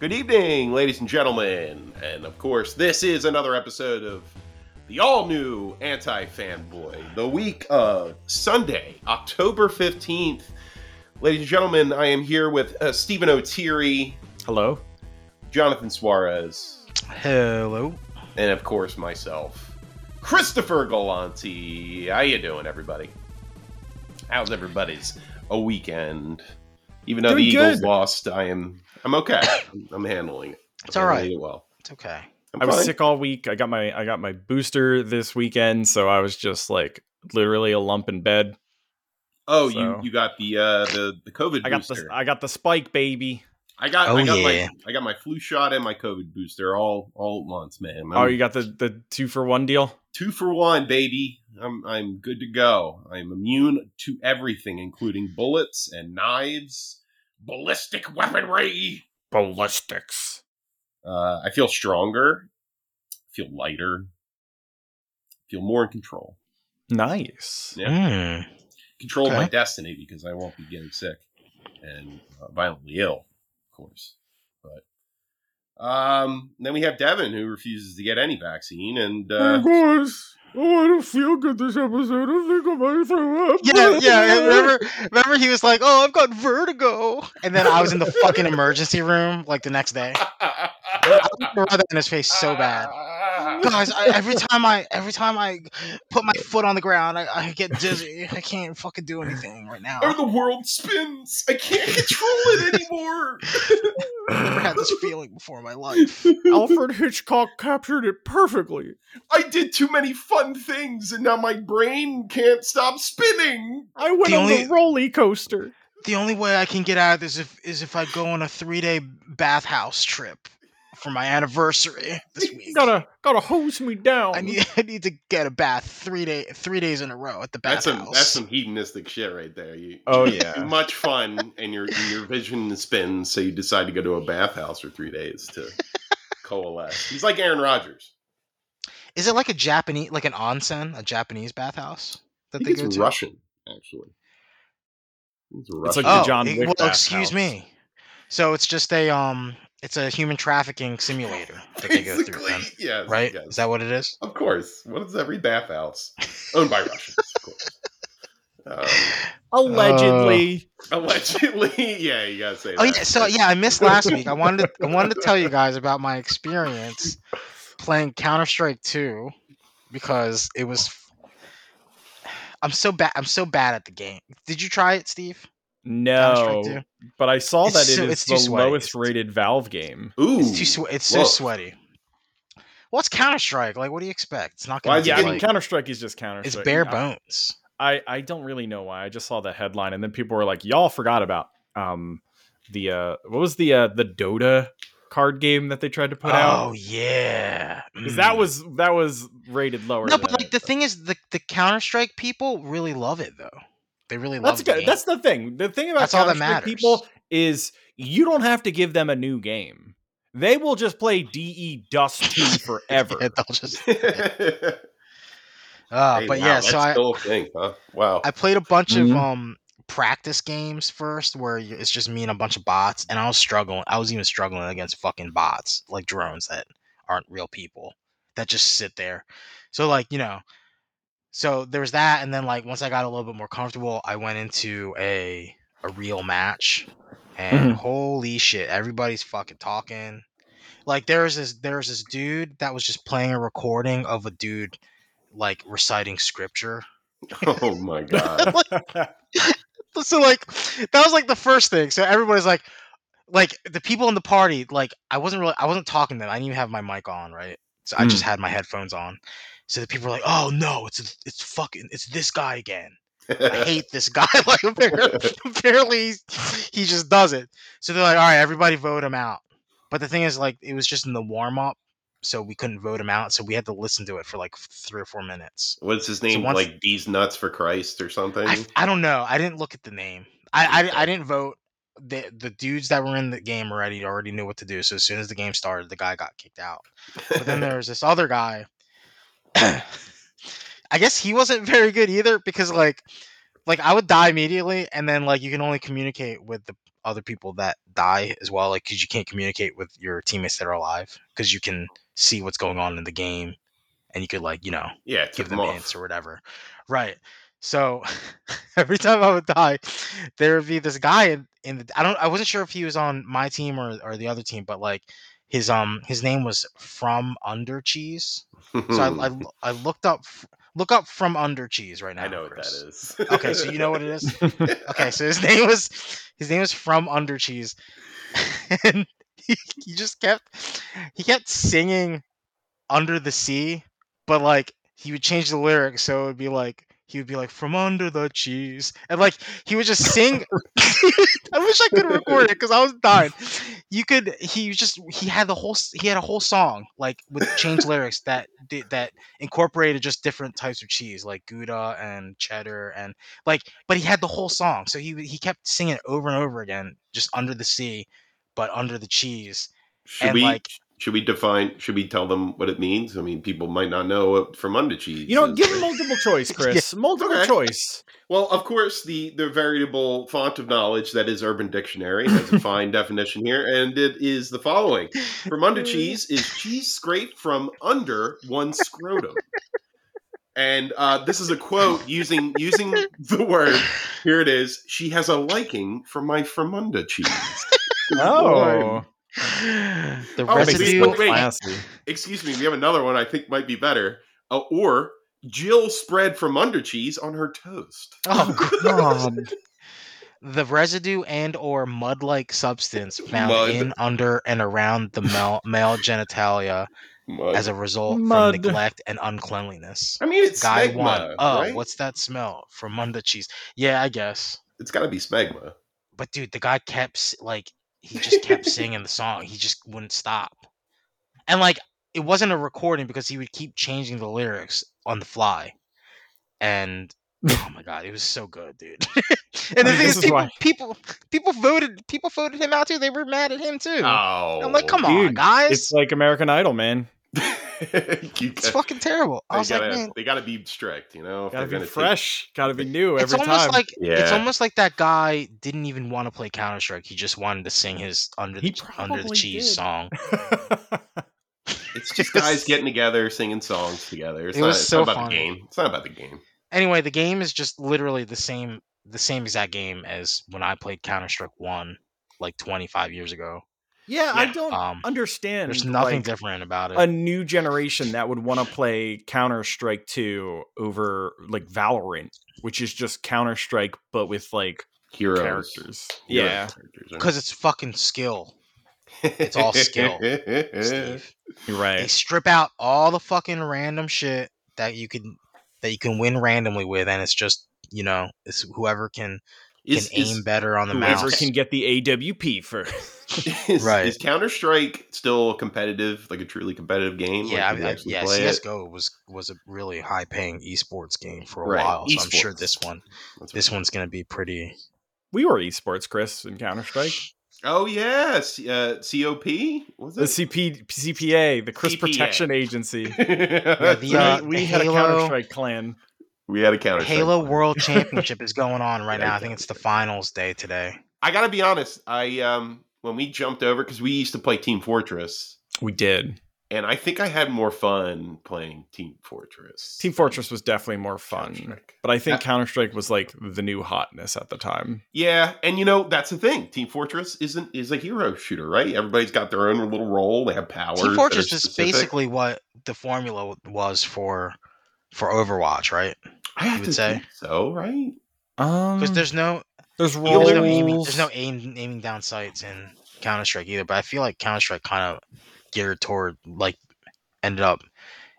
Good evening, ladies and gentlemen. And of course, this is another episode of the all new Anti Fanboy, the week of Sunday, October 15th. Ladies and gentlemen, I am here with uh, Stephen O'Teary, Hello. Jonathan Suarez, Hello. and of course, myself, Christopher Galanti. How you doing, everybody? How's everybody's a weekend? Even though the Eagles good. lost, I am I'm okay. I'm, I'm handling it. It's I'm all right. it well. It's okay. I'm I was fine. sick all week. I got my I got my booster this weekend, so I was just like literally a lump in bed. Oh, So- you you got the uh the the COVID I got booster. the I got the spike baby. I got Oh, I got yeah. my I got my flu shot and my COVID booster all all at once, man. I'm Oh, you got the the two for one deal. two for one, baby. I'm I'm good to go. I'm immune to everything, including bullets and knives, ballistic weaponry. Ballistics. Uh, I feel stronger, feel lighter, feel more in control. Nice. Yeah. Mm. Control my destiny because I won't be getting sick and uh, violently ill, of course. But um, then we have Devin who refuses to get any vaccine, and uh, guys, oh, I don't feel good this episode. I don't think I might throw up. Yeah, yeah. and Remember, remember, he was like, "Oh, I've got vertigo," and then I was in the fucking emergency room like the next day. I remember that in his face so bad. Guys, I, every time I every time I put my foot on the ground, I, I get dizzy. I can't fucking do anything right now. Oh, the world spins. I can't control it anymore. I've never had this feeling before in my life. Alfred Hitchcock captured it perfectly. I did too many fun things, and now my brain can't stop spinning. I went The on only- the roller coaster. The only way I can get out of this if, is if I go on a three day bathhouse trip for my anniversary this week. Gotta gotta hose me down. I need I need to get a bath three day three days in a row at the That's bathhouse. some that's some hedonistic shit right there. You, Oh, yeah. much fun, and your your vision spins, so you decide to go to a bathhouse for three days to coalesce. He's like Aaron Rodgers. Is it like a Japanese like an onsen, a Japanese bathhouse I that think they go it's to? Russian, actually. It's Russian. like the Oh, John it- Wick well, excuse bathhouse. me. So it's just a um, it's a human trafficking simulator that they go through. Basically, Then, yes, right? yes. Is that what it is? Of course. What is every bathhouse? Owned by Russians, of course. Um, Allegedly. allegedly, yeah, you gotta say Oh that. yeah. So yeah, I missed last week. I wanted to, I wanted to tell you guys about my experience playing Counter Strike 2 because it was. I'm so bad. I'm so bad at the game. Did you try it, Steve? No, but I saw It's that so- it it's is the sweaty. lowest rated Valve game. Ooh, It's too swe- It's so woof. sweaty. What's Counter Strike? Like, what do you expect? It's not gonna is be Yeah, I mean like, Counter Strike is just Counter Strike. it's bare bones. I I don't really know why. I just saw the headline and then people were like, "Y'all forgot about um the uh what was the uh the Dota card game that they tried to put oh out?" Oh yeah, Because Mm. that was that was rated lower. no, than but like it. the thing is, the the Counter Strike people really love it though. They really that's love the good. That's the thing. The thing about That's all that matters. people is you don't have to give them a new game. They will just play DE Dust 2 forever. Yeah, they'll just. hey, Uh, but wow, yeah, that's so I still a thing, huh? Wow. I played a bunch Mhm. of um practice games first, where it's just me and a bunch of bots, and I was struggling. I was even struggling against fucking bots, like drones that aren't real people that just sit there. So like you know, so there was that, and then like once I got a little bit more comfortable, I went into a a real match, and Mhm. holy shit, everybody's fucking talking. Like there's this there's this dude that was just playing a recording of a dude like reciting scripture oh my god. so like that was like the first thing. So everybody's like like the people in the party, like I wasn't really I wasn't talking to them. I didn't even have my mic on, right? So I just had my headphones on. So the people are like, "Oh no, it's it's fucking it's this guy again. I hate this guy." like apparently, apparently he just does it. So they're like, "All right, everybody vote him out." But the thing is, like, it was just in the warm up, so we couldn't vote him out. So we had to listen to it for like three or four minutes. What's his name? once- like D's nuts for Christ or something? I, I don't know. I didn't look at the name. I, I, I didn't vote. The the dudes that were in the game already already knew what to do. So as soon as the game started, the guy got kicked out. But then there was this other guy. I guess he wasn't very good either because like like I would die immediately, and then like you can only communicate with the other people that die as well, like because you can't communicate with your teammates that are alive because you can see what's going on in the game, and you could like you know Yeah, give them them hints or whatever. Right. So every time I would die, there would be this guy in, in the I don't I wasn't sure if he was on my team or, or the other team, but like his um his name was from under cheese. So I, I. I looked up look up from under cheese right now. I know what that Chris. is. Okay, so you know what it is. Okay, so his name was his name was from under cheese, and he, he just kept he kept singing under the sea, but like he would change the lyrics so it would be like he would be like from under the cheese and like he would just sing i wish i could record it because i was dying. You could he just he had the whole he had a whole song like with changed lyrics that did that incorporated just different types of cheese like gouda and cheddar and like but he had the whole song so he he kept singing it over and over again just under the sea but under the cheese Should and we like should we define? Should we tell them what it means? I mean, people might not know what from under cheese. You know, is, give them right? multiple choice, Chris. Multiple Okay. choice. Well, of course, the the variable font of knowledge that is Urban Dictionary has a fine definition here, and it is the following: From under cheese is cheese scraped from under one scrotum. And uh, this is a quote using using the word. Here it is. She has a liking for my Fromunda cheese. Oh, the Oh, makes it residue so wait. classy. Excuse me. We have another one. I think might be better. Uh, or Jill spread from under cheese on her toast. Oh god. The residue and or mud-like substance found Mud. in, under, and around the male, male genitalia Mud. as a result Mud. from neglect and uncleanliness. I mean, it's Guy smegma, one. Oh, right? what's that smell? From under cheese. Yeah, I guess. It's got to be smegma. But dude, the guy kept like he just kept singing the song. He just wouldn't stop. And like it wasn't a recording because he would keep changing the lyrics on the fly. And oh my god, it was so good, dude. and the thing is, people, why- people people voted people voted him out too. They were mad at him too. Oh, I'm like, come on, guys. It's like American Idol, man. you it's got- fucking terrible. I they was like, gotta, man, they gotta be strict, you know. Gotta be gonna take- fresh. Gotta be new every it's almost time. like it's almost like that guy didn't even want to play Counter Strike. He just wanted to sing his under the under the cheese did. song. It's just guys getting together, singing songs together. It's It not, was it's so not about funny. the game. It's not about the game. Anyway, the game is just literally the same the same exact game as when I played Counter Strike One like 25 years ago. Yeah, I don't Um, understand. there's nothing like, different about it. a new generation that would want to play Counter Strike 2 over like Valorant, which is just Counter Strike but with like Heroes. characters. Hero Yeah. Because it's fucking skill, it's all skill, Steve. You're They strip out all the fucking random shit that you can that you can win randomly with, and it's just you know it's whoever can can Is, aim is, better on the Whoever mouse. can get the AWP first. is, Right. is Counter Strike still competitive, like a truly competitive game? yeah, like, I- actually yeah. play it? CS:GO was was a really high paying esports game for a Right, while, so I'm sure this one That's this one's gonna be pretty. We were esports, Chris, in Counter Strike. Oh yeah, C- uh, COP was The it? CP, CPA, the Chris CPA. Protection Agency. Yeah, the, we uh, we the had a Counter Strike clan. We had a Counter Halo player. World Championship is going on right Yeah, now. I think it's the finals day today. I gotta be honest. I um when we jumped over because we used to play Team Fortress, We did. and I think I had more fun playing Team Fortress. Team Fortress was definitely more fun. But I think Counter Strike was like the new hotness at the time. Yeah, and you know that's the thing. Team Fortress isn't is a hero shooter, right? Everybody's got their own little role. They have powers. Team Fortress is specific. basically what the formula was for for Overwatch, right? I have you to would say. think so, right? Um, Because there's no there's there's no aiming there's no aim, aiming down sights in Counter Strike either. But I feel like Counter Strike kind of geared toward like ended up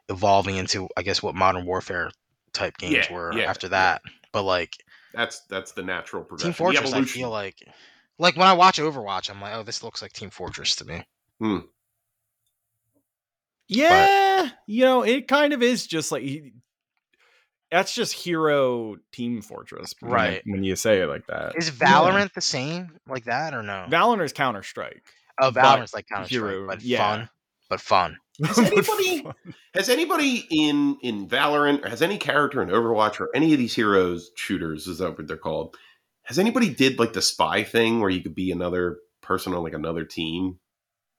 evolving into I guess what Modern Warfare type games Yeah, were yeah, after yeah. that. But like That's that's the natural progression. Team Fortress, I evolution. feel like like when I watch Overwatch, I'm like, oh, this looks like Team Fortress to me. Yeah, you know, it kind of is just like he- that's just hero Team Fortress, Right. When you say it like that, Is Valorant the same like that or no? Valorant is Counter Strike. oh, but Valorant's like Counter Strike, hero, but yeah. fun, but fun. Has anybody has anybody in in Valorant or has any character in Overwatch or any of these heroes shooters is that what they're called? has anybody did like the spy thing where you could be another person on like another team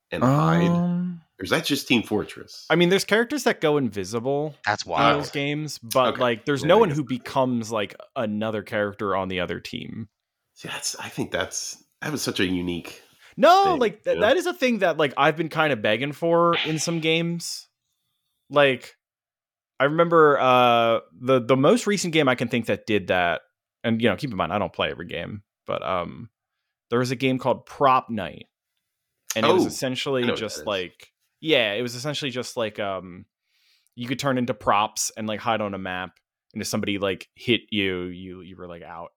and hide? Um, Or is that just Team Fortress? I mean, there's characters that go invisible That's in wild. those games, but Okay. like, there's Yeah, no one who becomes like another character on the other team. See, that's I think that's that was such a unique. No, thing, like th- you know? that is a thing that like I've been kind of begging for in some games. Like I remember uh the the most recent game I can think that did that and you know, keep in mind I don't play every game, but um there was a game called Propnight. And it was Oh, essentially I know what just like yeah, it was essentially just like um you could turn into props and like hide on a map and if somebody like hit you, you you were like out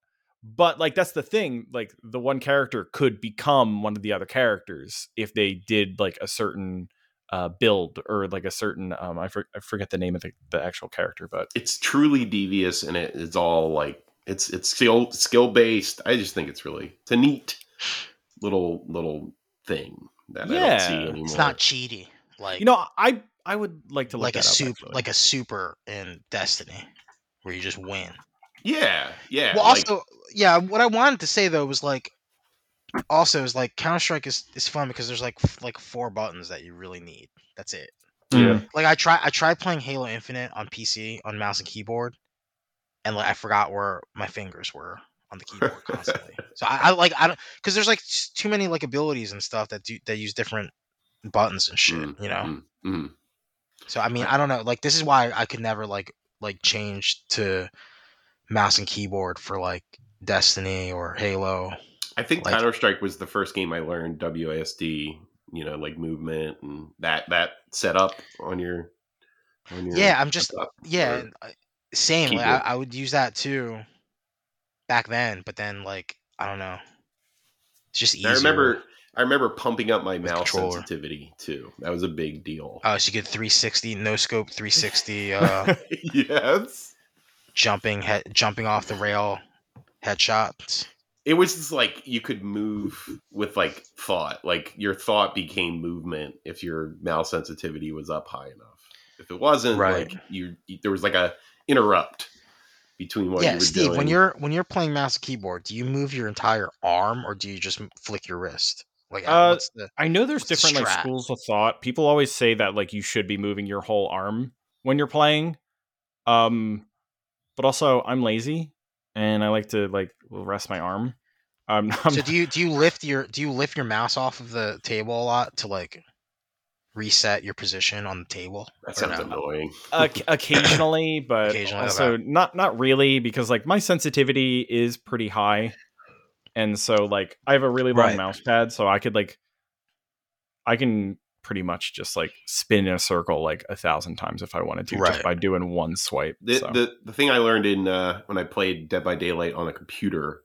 but like that's the thing like the one character could become one of the other characters if they did like a certain uh build or like a certain um i, for, I forget the name of the, the actual character but It's truly devious, and it, it's all like it's it's skill skill based. I just think it's really it's a neat little little thing that I don't Yeah. see It's anymore. It's not cheaty. Like you know i i would like to look like a up, super actually. like a super in Destiny, where you just win. Yeah, yeah. well, like- also, yeah. What I wanted to say though was like, also is like Counter Strike is is fun because there's like f- like four buttons that you really need. That's it. yeah Like I try I tried playing Halo Infinite on PC on mouse and keyboard, and like I forgot where my fingers were on the keyboard constantly. so I, I like I don't because there's like too many like abilities and stuff that do that use different buttons and shit. Mm, you know. mm, mm. So I mean, I don't know. Like this is why I could never like like change to mouse and keyboard for like Destiny or Halo. I think Like- Counter Strike was the first game I learned WASD. You know, like movement and that that setup on your. On your Yeah, I'm just yeah, uh, same. Like, I. I would use that too back then, but then like I don't know. It's just easier. I remember I remember pumping up my mouse controller. sensitivity too. That was a big deal. Oh, so you get 360 no scope 360 uh yes. jumping head jumping off the rail headshots. It was just like you could move with like thought. Like your thought became movement if your mouse sensitivity was up high enough. If it wasn't, Right. like you, you- there was like a interrupt between what you yeah, were Steve, doing. when you're when you're playing mouse and keyboard, do you move your entire arm or do you just flick your wrist? Like Uh, what's the i know there's What's the different like schools of thought people always say that like you should be moving your whole arm when you're playing um but also i'm lazy and i like to like rest my arm um I'm So do you do you lift your do you lift your mouse off of the table a lot to like reset your position on the table? that sounds no? annoying. Oc- occasionally, but Occasionally, also not not really because like my sensitivity is pretty high, and so like I have a really long Right. mouse pad, so I could like I can pretty much just like spin in a circle like a thousand times if I wanted to Right. just by doing one swipe. The, so. the the thing I learned in uh, when I played Dead by Daylight on a computer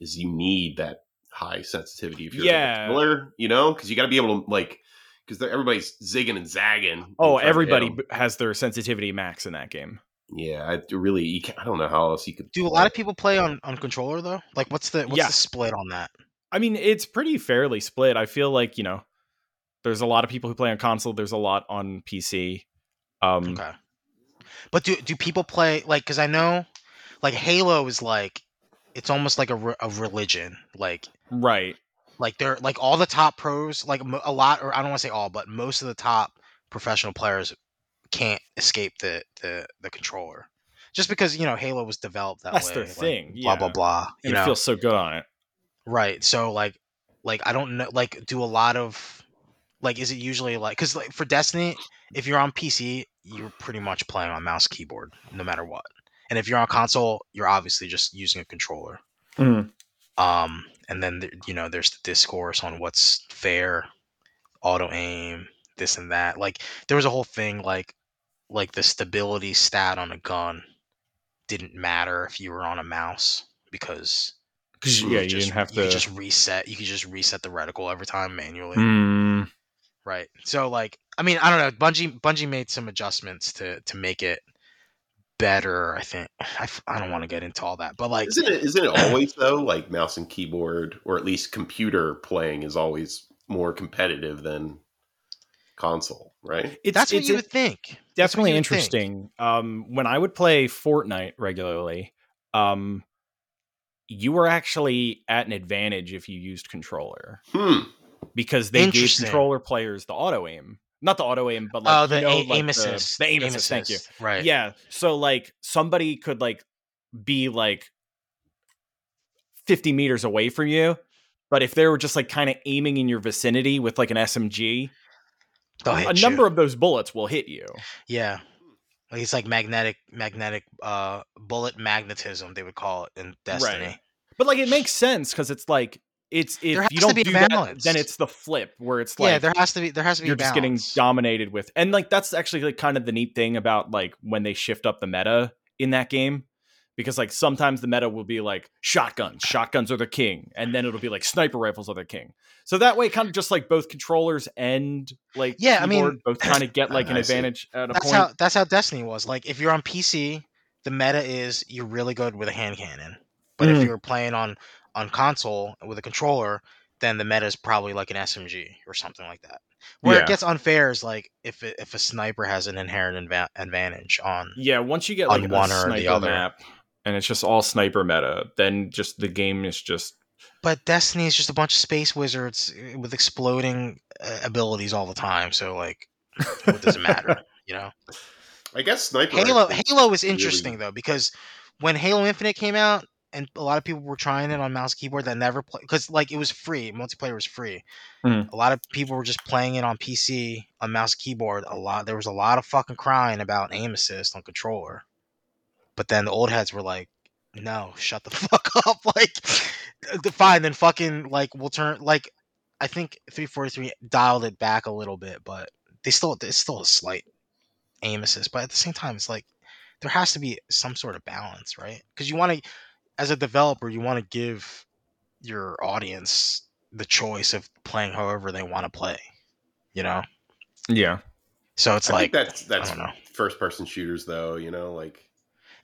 is you need that high sensitivity if you're Yeah. a killer, you know, because you got to be able to like because everybody's zigging and zagging. oh, and trying to everybody hit 'em. b- has their sensitivity max in that game. Yeah, I really. Can, I don't know how else you could. Do a lot of people play on on controller though? Like what's the what's Yeah. the split on that? I mean, it's pretty fairly split. I feel like you know, there's a lot of people who play on console. There's a lot on PC. Um, Okay. But do do people play like because I know like Halo is like it's almost like a, re- a religion like Right. like they're like all the top pros like a lot or I don't want to say all but most of the top professional players can't escape the the the controller just because you know Halo was developed that That's way their like, thing, blah blah yeah. blah you And know it feels so good on it. right so like like I don't know like do a lot of like is it usually like because like for Destiny if you're on PC you're pretty much playing on mouse keyboard no matter what and if you're on console you're obviously just using a controller Mhm. um and then you know there's the discourse on what's fair auto aim this and that like there was a whole thing like like the stability stat on a gun didn't matter if you were on a mouse because Because yeah, you just, didn't have you to. could just reset you could just reset the reticle every time manually Mm, right so like i mean i don't know bungie bungie made some adjustments to to make it better i think i, f- I don't want to get into all that but like Isn't it? Isn't it always though? Like mouse and keyboard, or at least computer playing, is always more competitive than console, right? it's that's what it's you would think definitely you would think. interesting. Um, when I would play Fortnite regularly, um, you were actually at an advantage if you used controller Hmm. because they gave controller players the auto aim, not the auto aim, but like oh, the you know, a- like aim the- assist. the, aim, assist. Thank you. Right. Yeah. So like somebody could like be like 50 meters away from you. But if they were just like kind of aiming in your vicinity with like an SMG, They'll a you. number of those bullets will hit you. Yeah. Like it's like magnetic magnetic uh bullet magnetism they would call it in Destiny. But like it makes sense because it's like it's if you don't do that, then it's the flip where it's like yeah, there has to be there has to be you're just getting dominated with and like that's actually like kind of the neat thing about like when they shift up the meta in that game because like sometimes the meta will be like shotguns shotguns are the king and then it'll be like sniper rifles are the king so that way kind of just like both controllers and like Yeah, I mean- keyboard both kind of get like an advantage at a That's point how that's how Destiny was. Like if you're on PC, the meta is you're really good with a hand cannon. But Mhm. if you're playing on on console with a controller, then the meta is probably like an SMG or something like that. Where Yeah. it gets unfair is like if it, if a sniper has an inherent adva- advantage on yeah once you get on like one a or the sniper other. map and it's just all sniper meta then just the game is just But Destiny is just a bunch of space wizards uh, with exploding uh, abilities all the time. So like, what does it matter? You know, I guess sniper. Halo. Halo is really- interesting though because when Halo Infinite came out, and a lot of people were trying it on mouse keyboard that never play because like it was free. Multiplayer was free. Mhm. A lot of people were just playing it on PC on mouse keyboard. A lot there was a lot of fucking crying about aim assist on controller. But then the old heads were like, "No, shut the fuck up!" Like, fine, then fucking like we'll turn like I think 343 dialed it back a little bit, but they still it's still a slight aim assist. But at the same time, it's like there has to be some sort of balance, right? Because you want to, as a developer, you want to give your audience the choice of playing however they want to play. You know, yeah so it's I like think that's that's don't know. first person shooters though. You know, like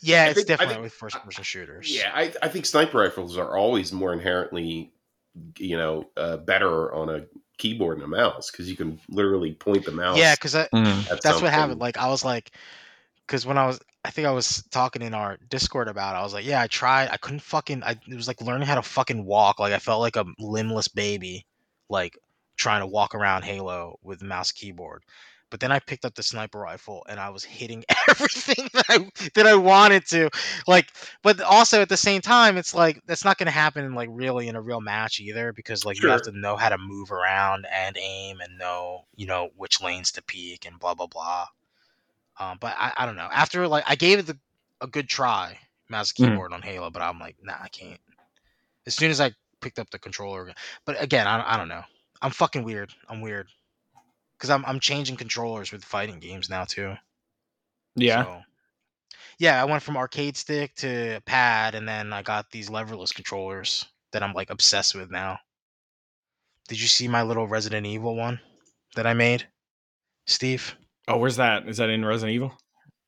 yeah, I it's think- I different think- with first person shooters. yeah, I I think sniper rifles are always more inherently, you know, uh, better on a keyboard and a mouse because you can literally point the mouse. yeah, because at that's what happened. Like I was like, because when I was, I think I was talking in our Discord about. it, I was like, yeah, I tried. I couldn't fucking. I it was like learning how to fucking walk. Like I felt like a limbless baby, like trying to walk around Halo with mouse keyboard. But then I picked up the sniper rifle and I was hitting everything that I that I wanted to. Like, but also at the same time, it's like that's not gonna happen like really in a real match either because like you have to know how to move around and aim and know you know which lanes to peek and blah blah blah. Um, but I, I don't know. After like I gave it the, a good try, mouse Mhm. keyboard on Halo, but I'm like, nah, I can't. As soon as I picked up the controller, but again, I, I don't know. I'm fucking weird. I'm weird because I'm I'm changing controllers with fighting games now too. yeah So, yeah, I went from arcade stick to pad, and then I got these leverless controllers that I'm like obsessed with now. Did you see my little Resident Evil one that I made, Steve? oh where's that is that in resident evil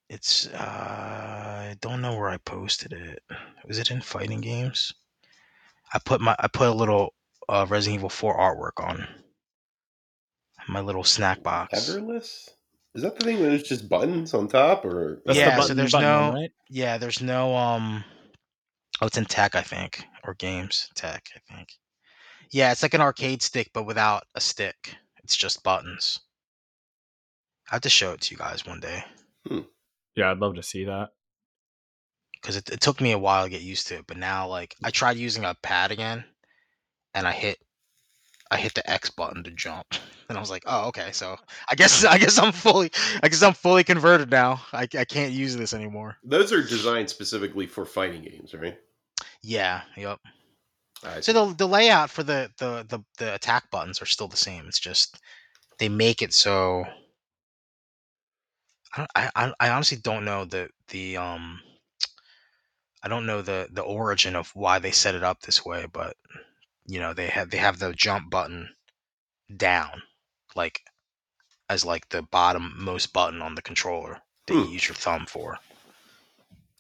It's uh, I don't know where I posted it. Was it in fighting games? I put my I put a little uh, Resident Evil 4 artwork on my little snack box. Leverless? Is that the thing where there's just buttons on top, or That's Yeah, the so there's button no- one, right? Yeah, there's no um oh it's in tech, I think. Or games. Tech, I think. Yeah, it's like an arcade stick, but without a stick. It's just buttons. I have to show it to you guys one day. yeah i'd love to see that Because it, it took me a while to get used to it, but now like I tried using a pad again and I hit I hit the X button to jump. And I was like, oh okay, so I guess I guess I'm fully I guess I'm fully converted now. I, I can't use this anymore. those are designed specifically for fighting games, right? Yeah, yep. So the the layout for the, the the the attack buttons are still the same. It's just they make it so. I don't, I I- I honestly don't know the the um. I don't know the the origin of why they set it up this way, but you know they have they have the jump button down, like as like the bottom most button on the controller that you Hmm. use your thumb for.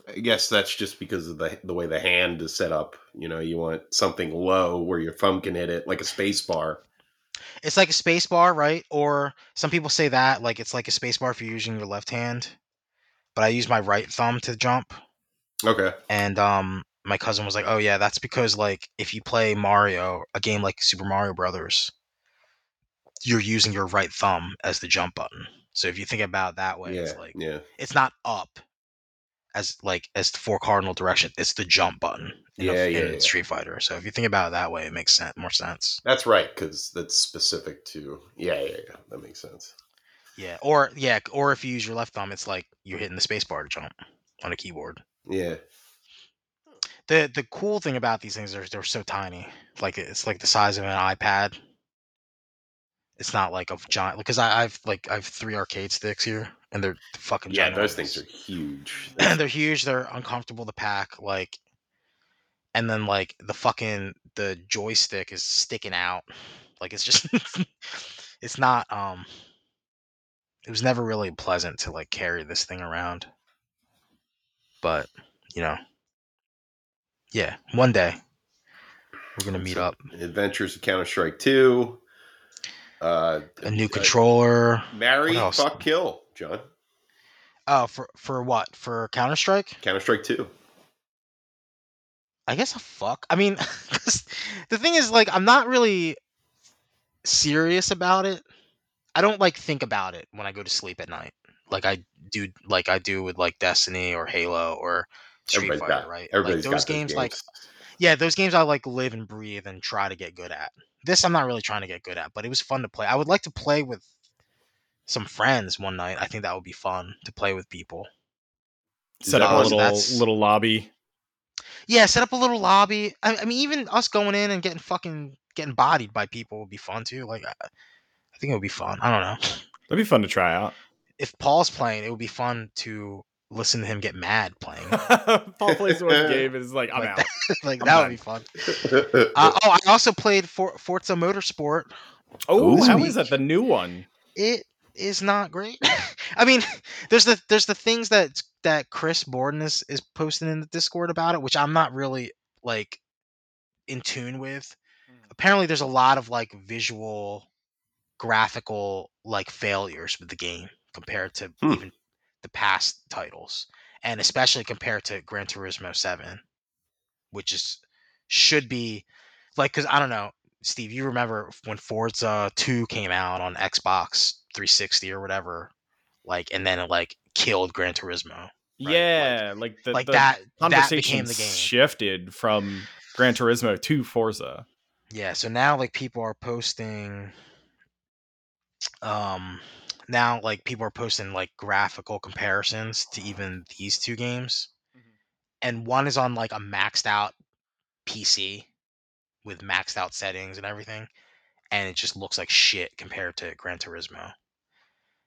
I guess that's just because of the the way the hand is set up. You know, you want something low where your thumb can hit it, like a space bar. It's like a space bar, right? Or some people say that like it's like a space bar if you're using your left hand. But I use my right thumb to jump, Okay. and um, my cousin was like, "Oh yeah, that's because like if you play Mario, a game like Super Mario Brothers, you're using your right thumb as the jump button. So if you think about it that way, yeah, it's like yeah, it's not up as like as the four cardinal direction. It's the jump button in, a- Yeah, yeah, in yeah. Street Fighter. So if you think about it that way, it makes sense, more sense. that's right because that's specific to. Yeah, yeah, yeah. That makes sense. Yeah, or yeah, or if you use your left thumb, it's like you're hitting the space bar to jump on a keyboard. Yeah, The the cool thing about these things is they're so tiny. Like it's like the size of an iPad. It's not like a giant because I, I've like I have three arcade sticks here and they're fucking yeah. Those things are huge. they're huge. They're uncomfortable to pack. Like, and then like the fucking the joystick is sticking out. Like it's just it's not um. It was never really pleasant to like carry this thing around. But you know, yeah, one day we're gonna meet So, up. Adventures of Counter Strike Two. Uh, A new uh, controller. Marry, fuck, kill, John. Oh, for for what? For Counter Strike? Counter Strike Two. I guess a fuck. I mean, the thing is, like, I'm not really serious about it. I don't like think about it when I go to sleep at night, like I do, like I do with like Destiny or Halo or Street Everybody's Fighter, got, right? Everybody's like got those games, like yeah, those games I like live and breathe and try to get good at. This I'm not really trying to get good at, but it was fun to play. I would like to play with some friends one night. I think that would be fun to play with people. Set up a little that's- little lobby. Yeah, set up a little lobby. I, I mean, even us going in and getting fucking getting bodied by people would be fun too. Like, I, I think it would be fun. I don't know. That'd be fun to try out. If Paul's playing, it would be fun to listen to him get mad playing. Paul plays one game and is like, I'm Like out. like I'm that done. would be fun. Uh, oh, I also played For- Forza Motorsport. Oh, Ooh. how is that the new one? It is not great. I mean, there's the there's the things that that Chris Borden is is posting in the Discord about it, which I'm not really like in tune with. Apparently, there's a lot of like visual, graphical like failures with the game compared to Hmm. even the past titles, and especially compared to Gran Turismo Seven, which is should be like because I don't know, Steve, you remember when Forza Two came out on Xbox 360 or whatever, like, and then it like killed Gran Turismo. Yeah, like, the, like the that that conversation became the game. shifted from Gran Turismo to Forza. Yeah, so now like people are posting um now like people are posting like graphical comparisons to even these two games. And one is on like a maxed out PC with maxed out settings and everything, and it just looks like shit compared to Gran Turismo.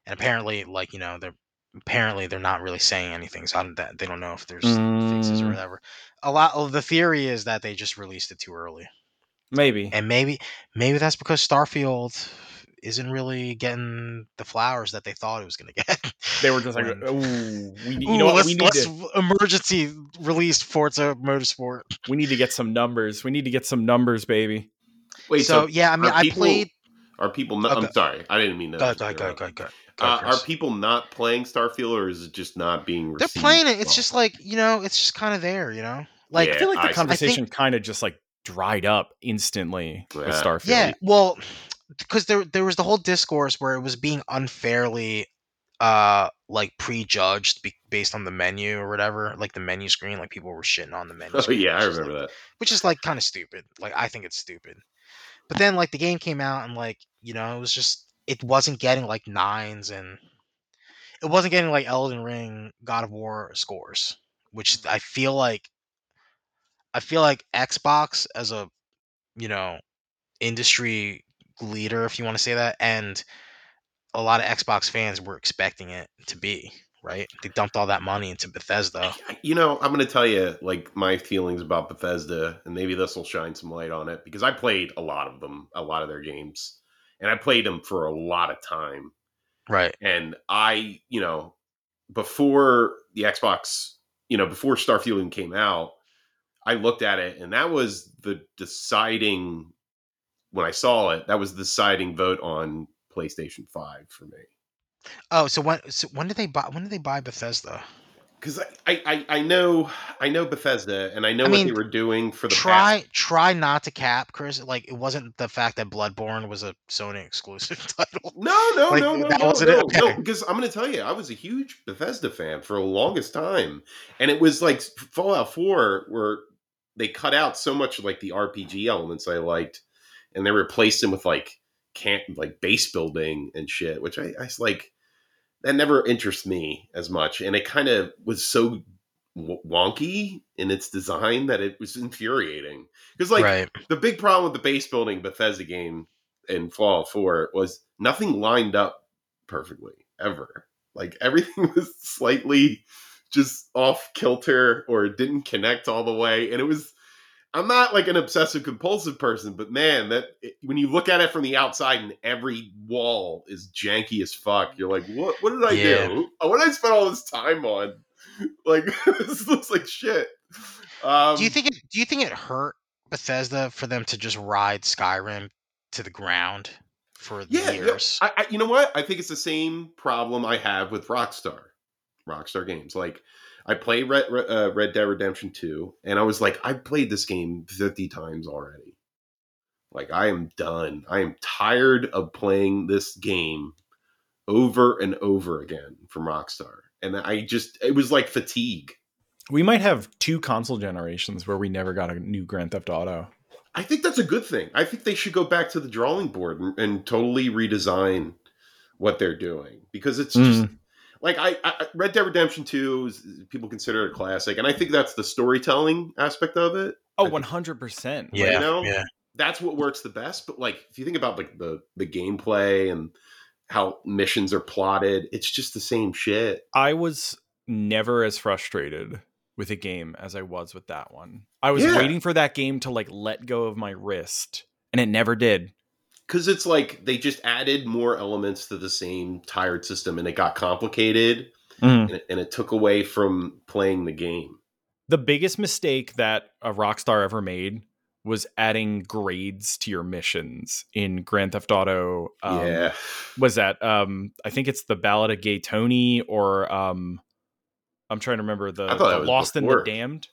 And apparently like, you know, they're apparently they're not really saying anything, so I don't, that they don't know if there's fixes or Mm. whatever. A lot of the theory is that they just released it too early Maybe. and maybe maybe that's because Starfield isn't really getting the flowers that they thought it was going to get. They were just like, "Ooh, we, you Ooh, know what? let's, We need let's to emergency release Forza Motorsport. we need to get some numbers. We need to get some numbers, baby." Wait, so, so, yeah, I mean, are I people- played. are people? Not, Okay. I'm sorry, I didn't mean that. Go, go, go, go, go. go, Uh, are people not playing Starfield, or is it just not being? They're playing it. It's well? just like you know, it's just kind of there. You know, like Yeah, I feel like the see. conversation kind of just like dried up instantly with Starfield. Yeah, well, because there there was the whole discourse where it was being unfairly uh like prejudged be- based on the menu or whatever, like the menu screen, like people were shitting on the menu. Oh screen, yeah, I remember like, that. Which is like kind of stupid. Like I think it's stupid. But then like the game came out and like, you know, it was just it wasn't getting like nines and it wasn't getting like Elden Ring, God of War scores, which I feel like I feel like Xbox as a you know industry leader, if you want to say that, and a lot of Xbox fans were expecting it to be right. They dumped all that money into Bethesda. You know, I'm going to tell you like my feelings about Bethesda, and maybe this will shine some light on it because I played a lot of them, a lot of their games, and I played them for a lot of time. Right. And I, you know, before the Xbox, you know, before Starfield came out, I looked at it, and that was the deciding. When I saw it, that was the deciding vote on PlayStation Five for me. Oh, so when so when did they buy when did they buy Bethesda? because I, I I know I know Bethesda and I know I what mean, they were doing for the try past. try not to cap, Chris. Like it wasn't the fact that Bloodborne was a Sony exclusive title. No, no, Like, no, no, that no, wasn't no, it? no, Okay. because I'm going to tell you, I was a huge Bethesda fan for the longest time, and it was like Fallout 4, where they cut out so much like the RPG elements I liked, and they replaced them with like camp, like base building and shit, which I, I like that never interests me as much, and it kind of was so wonky in its design that it was infuriating. Because like right. the big problem with the base building Bethesda game in Fallout 4 was nothing lined up perfectly ever. Like everything was slightly just off kilter or didn't connect all the way. And it was, I'm not like an obsessive compulsive person, but man, that when you look at it from the outside and every wall is janky as fuck, you're like, what? What did I Yeah. do? What did I spend all this time on? Like this looks like shit. Um, do you think it? Do you think it hurt Bethesda for them to just ride Skyrim to the ground for yeah, yeah. years? I, I, you know what? I think it's the same problem I have with Rockstar, Rockstar Games. Like, I play Red, uh, Red Dead Redemption 2, and I was like, I've played this game 50 times already. Like, I am done. I am tired of playing this game over and over again from Rockstar. And I just, it was like fatigue. We might have two console generations where we never got a new Grand Theft Auto. I think that's a good thing. I think they should go back to the drawing board and, and totally redesign what they're doing because it's just Mm. Like I, I Red Dead Redemption Two is people consider it a classic, and I think that's the storytelling aspect of it. Oh, 100%. Yeah. you know? yeah. That's what works the best. But like if you think about like the the gameplay and how missions are plotted, it's just the same shit. I was never as frustrated with a game as I was with that one. I was Yeah. waiting for that game to like let go of my wrist, and it never did. Because it's like they just added more elements to the same tired system, and it got complicated, and it, and it took away from playing the game. The biggest mistake that a Rockstar ever made was adding grades to your missions in Grand Theft Auto. Um, yeah, was that um I think it's the Ballad of Gay Tony or um I'm trying to remember the, the Lost and before. the Damned.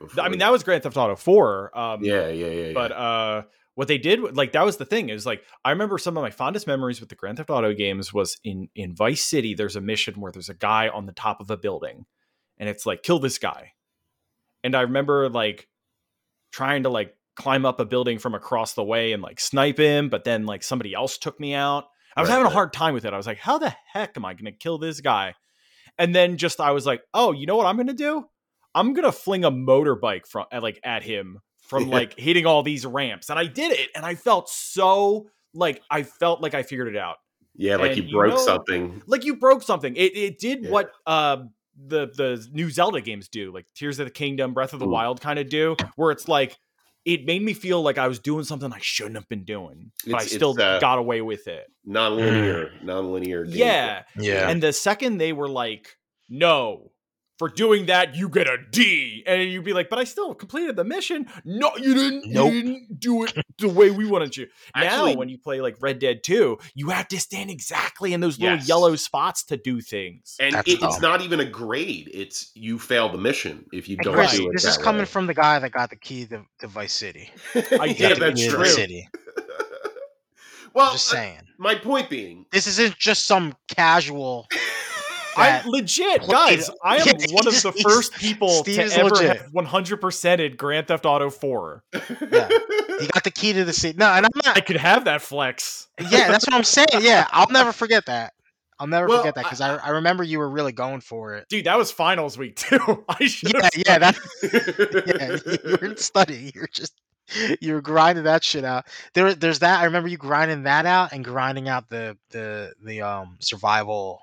Before- I mean that was Grand Theft Auto 4. Um yeah, yeah, yeah. yeah. but uh what they did like that was the thing is like I remember some of my fondest memories with the Grand Theft Auto games was in in Vice City there's a mission where there's a guy on the top of a building and it's like kill this guy. And I remember like trying to like climb up a building from across the way and like snipe him, but then like somebody else took me out. I was Right, having a hard time with it. I was like, how the heck am I going to kill this guy? And then just I was like, oh, you know what I'm going to do? I'm going to fling a motorbike from like at him from Yeah. like hitting all these ramps. And I did it and I felt so like I felt like I figured it out. yeah, like and you you broke know- something. Like you broke something. It it did Yeah. what uh the the new Zelda games do, like Tears of the Kingdom, Breath of the Ooh. Wild kind of do, where it's like it made me feel like I was doing something I shouldn't have been doing, but I still uh, got away with it. Non-linear, non-linear. gameplay. Yeah. Yeah. And the second they were like, no, for doing that, you get a D. And you'd be like, but I still completed the mission. No, you didn't. Nope. You didn't do it the way we wanted you. Actually- now, when you play like Red Dead 2, you have to stand exactly in those little Yes. yellow spots to do things. and it, it's not even a grade. It's you fail the mission if you And don't Chris, do it this that is coming way. from the guy that got the key to, to Vice City. I He did, yeah, the that's true. Vice City. well, I'm Just uh, saying. my point being, This isn't just some casual. I that legit, guys. I am Yeah, one of the first people Steve to ever legit. have 100%ed Grand Theft Auto 4. Yeah. He got the key to the city. No, and I'm not. I could have that flex. Yeah, that's what I'm saying. Yeah, I'll never forget that. I'll never Well, forget that because I, I remember you were really going for it. Dude, that was finals week too. I should Yeah, have. yeah, that. Yeah, you weren't studying. You were just you were grinding that shit out. There, there's that. I remember you grinding that out and grinding out the the the um survival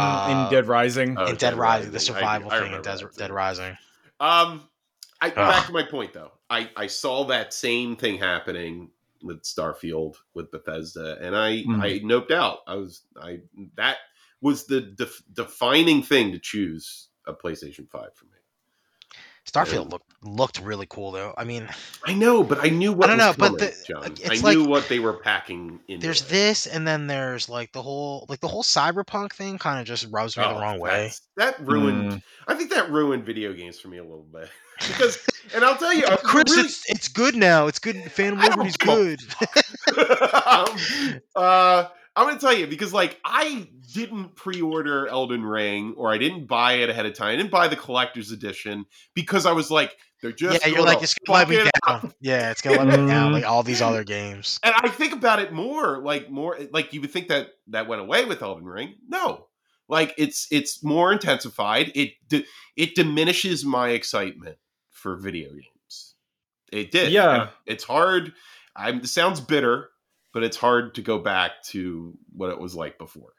Uh, in Dead Rising. Oh, in Dead Dead Rising, the Rising. I- survival I thing in remember Des- that too. Dead Rising. Um, I back to my point though. I I saw that same thing happening with Starfield with Bethesda, and I Mhm. I noped out. I was I that was the def- defining thing to choose a PlayStation Five for me. Starfield Yeah. looked looked really cool though. I mean, I know, but I knew what I don't was know, but the- John. it's I knew what they were packing in. there's this, and then there's like the whole like the whole cyberpunk thing kind of just rubs me the wrong way. That ruined. Mm. I think that ruined video games for me a little bit because, and I'll tell you, I'm Chris, really, it's it's good now. It's good. Phantom I Liberty's good. um, uh, I'm gonna tell you because like I didn't pre-order Elden Ring or I didn't buy it ahead of time. I didn't buy the collector's edition because I was like, they're just yeah, you're like it's gonna let me fuck it down. Yeah, it's gonna let me down like all these other games. And I think about it more, like more, like you would think that that went away with Elden Ring. No, like it's it's more intensified. It di- it diminishes my excitement for video games. It did. Yeah. And it's hard. I'm. It sounds bitter, but it's hard to go back to what it was like before.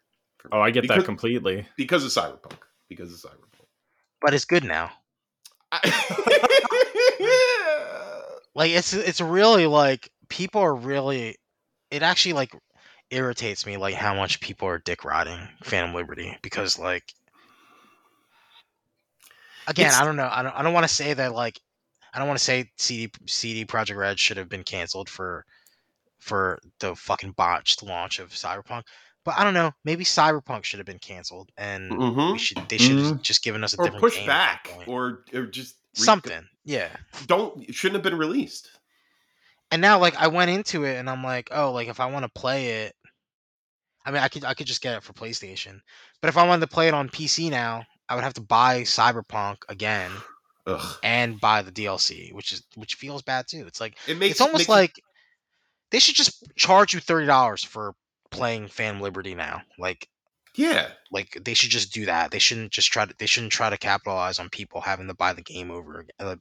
Oh, I get because, that completely. because of Cyberpunk. Because of Cyberpunk. But it's good now. I- Like it's it's really like people are really. It actually like irritates me like how much people are dick riding Phantom Liberty because like. Again, It's- I don't know. I don't. I don't want to say that like. I don't want to say CD CD Projekt Red should have been canceled for, for the fucking botched launch of Cyberpunk. But I don't know. Maybe Cyberpunk should have been canceled, and Mhm. we should they should have Mhm. just given us a or different push game back, or or just re- something. Yeah. Don't it shouldn't have been released. And now, like, I went into it, and I'm like, oh, like if I want to play it, I mean, I could I could just get it for PlayStation. But if I wanted to play it on PC now, I would have to buy Cyberpunk again Ugh. and buy the DLC, which is which feels bad too. It's like It makes it's almost makes- like they should just charge you thirty dollars for playing Phantom Liberty now. Like yeah. like they should just do that. They shouldn't just try to they shouldn't try to capitalize on people having to buy the game over uh,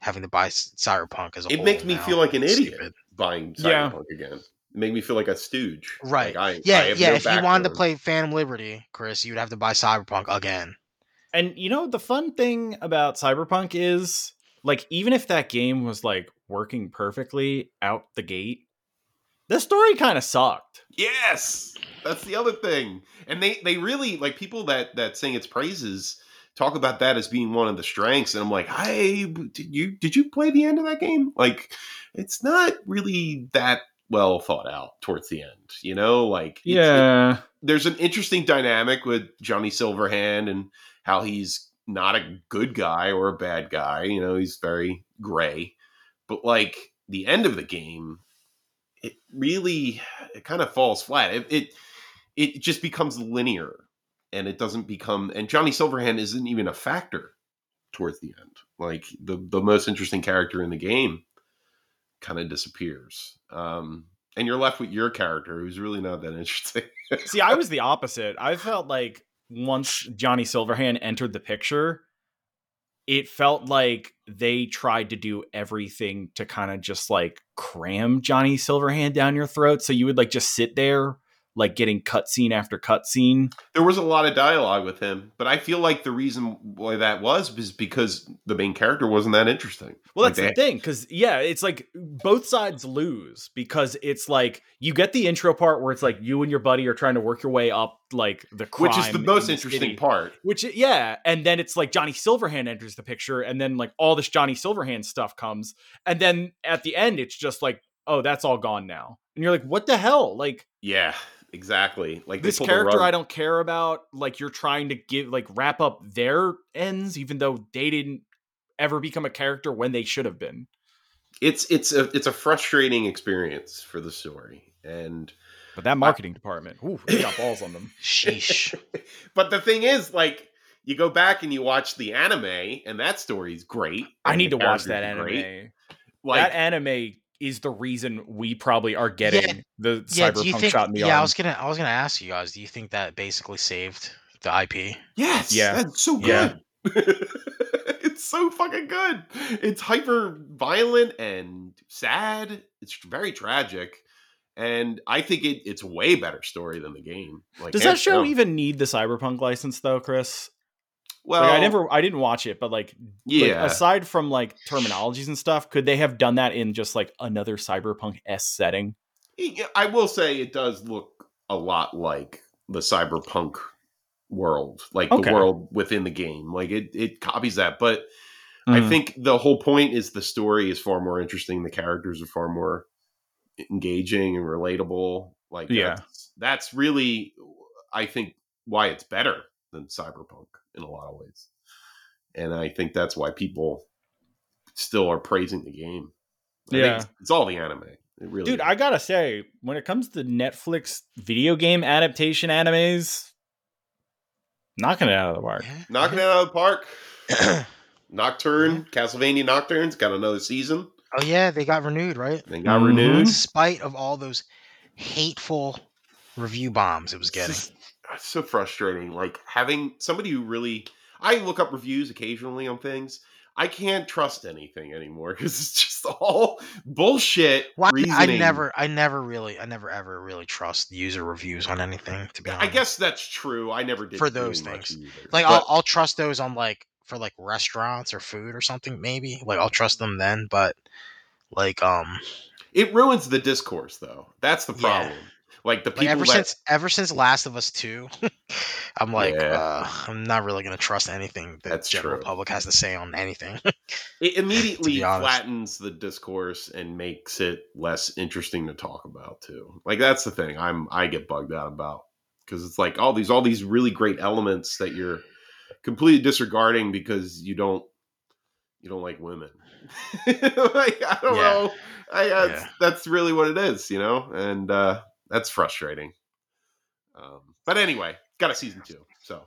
having to buy Cyberpunk as a It whole makes me now. feel like an It's idiot stupid. buying Yeah. Cyberpunk again. It made me feel like a stooge. Right. Like I, Yeah, I yeah. no if you wanted to play Phantom Liberty, Chris, you would have to buy Cyberpunk again. And you know the fun thing about Cyberpunk is like even if that game was like working perfectly out the gate, the story kind of sucked. Yes, that's the other thing. And they they really like people that that sing its praises talk about that as being one of the strengths. And I'm like, hey, did you did you play the end of that game? Like, it's not really that well thought out towards the end. You know, like Yeah. there's an interesting dynamic with Johnny Silverhand and how he's not a good guy or a bad guy. You know, he's very gray. But like the end of the game, it really it kind of falls flat. It it, it just becomes linear and it doesn't become and Johnny Silverhand isn't even a factor towards the end. Like the the most interesting character in the game kind of disappears. Um and you're left with your character who's really not that interesting. See, I was the opposite. I felt like once Johnny Silverhand entered the picture, it felt like they tried to do everything to kind of just like cram Johnny Silverhand down your throat. So you would like just sit there, like getting cutscene after cutscene. There was a lot of dialogue with him, but I feel like the reason why that was is because the main character wasn't that interesting. Well, Like that's the they- thing, because yeah, it's like both sides lose because it's like you get the intro part where it's like you and your buddy are trying to work your way up like the crime, which is the most in interesting city. part. Which yeah, and then it's like Johnny Silverhand enters the picture, and then like all this Johnny Silverhand stuff comes, and then at the end it's just like, oh, that's all gone now, and you're like, what the hell? Like Yeah, exactly. Like this character I don't care about. Like you're trying to give like wrap up their ends, even though they didn't ever become a character when they should have been. It's it's a it's a frustrating experience for the story, and But that marketing department, ooh, they got balls on them. Sheesh. but the thing is, like, you go back and you watch the anime, and that story's great. I need to watch that anime. great. Like, that anime is the reason we probably are getting the yeah, cyberpunk think? shot in the yeah, I was gonna I was gonna ask you guys. Do you think that basically saved the IP? yes, Yeah. that's so Yeah. good. it's so fucking good. It's hyper violent and sad. It's very tragic. And I think it, it's a way better story than the game. Like, Does that show down. even need the cyberpunk license though, Chris? Well, like, I never, I didn't watch it, but like, like, Yeah, aside from like terminologies and stuff, could they have done that in just like another cyberpunk s setting? I will say it does look a lot like the cyberpunk world, like Okay. the world within the game. Like it, it copies that. But I Mm. think the whole point is the story is far more interesting. The characters are far more engaging and relatable. Like, Yeah. that's, that's really, I think, why it's better than Cyberpunk in a lot of ways. And I think that's why people still are praising the game. I Yeah. it's, it's all the anime. It really, Dude, is. I gotta say, when it comes to Netflix video game adaptation animes, knocking it out of the park. Yeah. knocking it out of the park. Nocturne, Castlevania Nocturne's got another season. Oh yeah, they got renewed, right? They got Mhm. renewed. In spite of all those hateful review bombs it was getting. It's so frustrating. Like having somebody who really, I look up reviews occasionally on things. I can't trust anything anymore because it's just all bullshit. Why I never, I never really, I never ever really trust user reviews on anything. To be honest, I guess that's true. I never did For those things. either. like But I'll, I'll trust those on like for like restaurants or food or something maybe. Like I'll trust them then, but like um it ruins the discourse, though. That's the Yeah. Like the like people ever that since ever since Last of Us Two, I'm like Yeah. uh, I'm not really gonna trust anything that That's general true. public has to say on anything. it immediately flattens the discourse and makes it less interesting to talk about too. Like that's the thing I'm I get bugged out about because it's like all these all these really great elements that you're completely disregarding because you don't you don't like women. like I don't Yeah. know. I uh, Yeah. that's really what it is, you know, and uh, that's frustrating. Um, but anyway, got a season two, so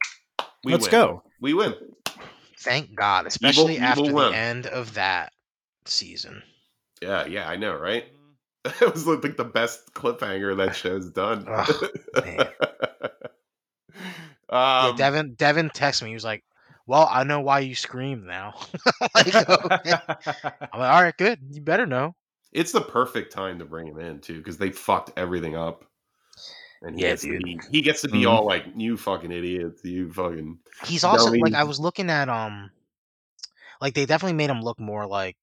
we Let's win. go. We win. Thank God, especially evil after win. the end of that season. Yeah, yeah, I know, right? That was like the best cliffhanger that show's done. Ugh, man. um, yeah, Devin Devin texted me. He was like, "Well, I know why you scream now." like, okay. I'm like, "All right, good. You better know." It's the perfect time to bring him in too, because they fucked everything up. And he Yeah, gets to be he gets to be Mhm. all like, "You fucking idiots! You fucking." He's also Dummy. like I was looking at um, like they definitely made him look more like.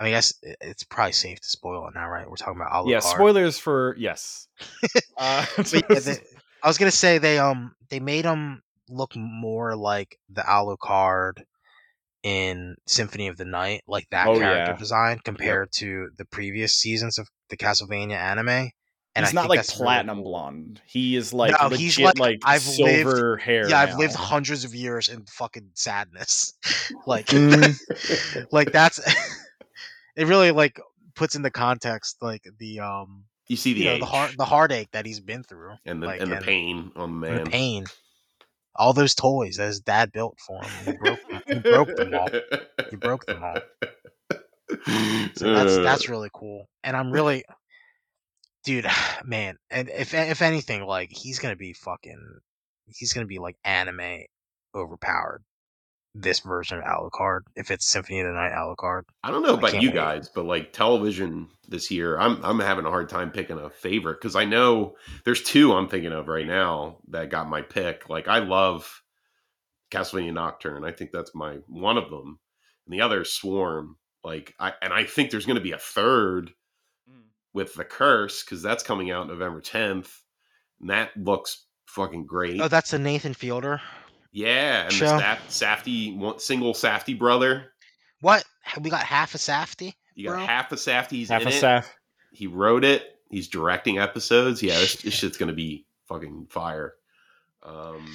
I mean, I guess it's probably safe to spoil it now, right? We're talking about Alucard. yeah, spoilers for yes. Uh, yeah, they- I was gonna say they um they made him look more like the Alucard in Symphony of the Night, like that Oh, character yeah. design compared to the previous seasons of the Castlevania anime. And he's I not think like that's really platinum cool. blonde. He is like No, legit he's like, like, I've lived- silver hair. Yeah, I've lived hundreds of years in fucking sadness. like, Mm. like that's it. Really like puts into context like the um you see the you know the heart the heartache that he's been through and the like, and the and- pain on the man. the pain. All those toys that his dad built for him, he broke them. He broke them all. He broke them all. So that's Uh, that's really cool, and I'm really, dude, man. And if if anything, like he's gonna be fucking, he's gonna be like anime overpowered. This version of Alucard, if it's Symphony of the Night Alucard, I don't know about you wait. guys, but like television this year, I'm I'm having a hard time picking a favorite because I know there's two I'm thinking of right now that got my pick. Like I love Castlevania Nocturne. I think that's my one of them, and the other is Swarm. Like I and I think there's going to be a third mm. with the Curse because that's coming out November 10th, and that looks fucking great. oh, that's the Nathan Fielder. Yeah, and show. the Saf- Safdie one, single Safdie brother. What we got half a Safdie. You got Bro. half the Safdies half in a it. staff. He wrote it. He's directing episodes. Yeah, this, this shit's gonna be fucking fire. Um,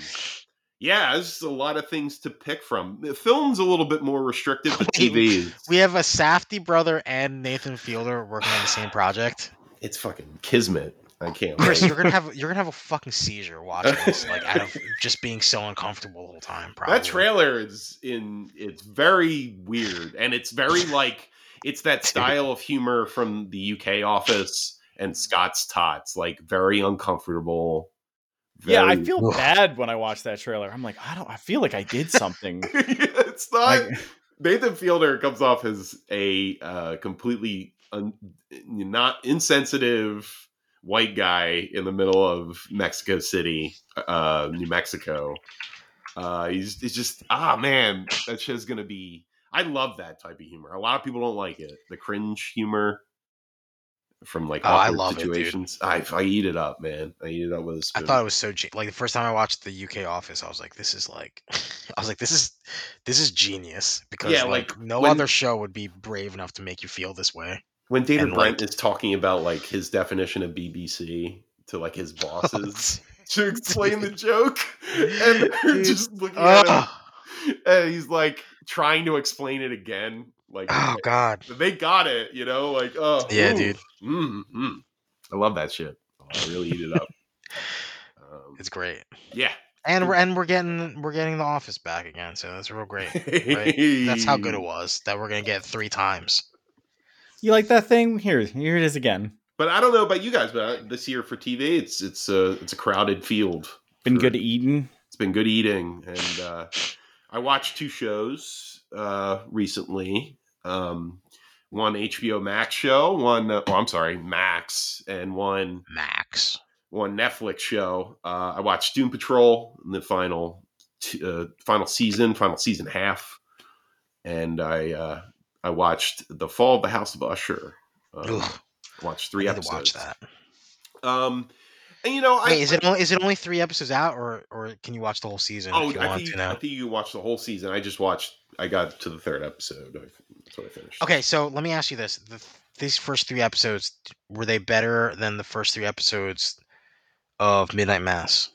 yeah, there's a lot of things to pick from. The film's a little bit more restrictive to Wait, TV. We have a Safdie brother and Nathan Fielder working on the same project. It's fucking kismet. I can't Chris, wait. you're gonna have you're gonna have a fucking seizure watching this, like out of just being so uncomfortable the whole time. Probably. That trailer is in. It's very weird, and it's very like it's that style of humor from the UK Office and Scott's Tots. Like very uncomfortable. Yeah, I feel Ugh. bad when I watch that trailer. I'm like, I don't. I feel like I did something. it's not. Like- Nathan Fielder comes off as a uh, completely un, not insensitive white guy in the middle of Mexico City, uh, New Mexico. Uh, he's, he's just ah man, that show's gonna be. I love that type of humor. A lot of people don't like it. The cringe humor. from like Oh, I love it, situations. I I eat it up, man. I eat it up with a I spoon. I thought it was so ge- like the first time I watched the UK Office, I was like, "This is like," I was like, "This is this is genius." Because Yeah, like, like, no when- other show would be brave enough to make you feel this way. When David and, Brent like- is talking about like his definition of BBC to like his bosses to explain the joke, and they're just looking at him, and he's like trying to explain it again. Like oh God. they got it, you know, like oh Yeah, ooh, dude. Mm, mm. I love that shit. Oh, I really eat it up. Um, It's great. yeah, And we're and we're getting we're getting the office back again, so that's real great. That's how good it was that we're gonna get three times. You like that thing? Here, here it is again. But I don't know about you guys, but uh, this year for TV, it's it's a it's a crowded field. Been for- good eating. It's been good eating, and uh, I watched two shows uh, recently. Um, one HBO Max show, one uh, oh, I'm sorry, Max, and one Max. one Netflix show. Uh, I watched Doom Patrol in the final t- uh, final season, final season half, and I uh, I watched The Fall of the House of Usher. Um, Ugh, watched I three need episodes. watch that. Um, and you know, I is it only is it only three episodes out, or or can you watch the whole season Oh, if you I want think, to now? I think you watched the whole season. I just watched. I got to the third episode. I, that's what I finished. Okay, so let me ask you this: the, these first three episodes were they better than the first three episodes of Midnight Mass?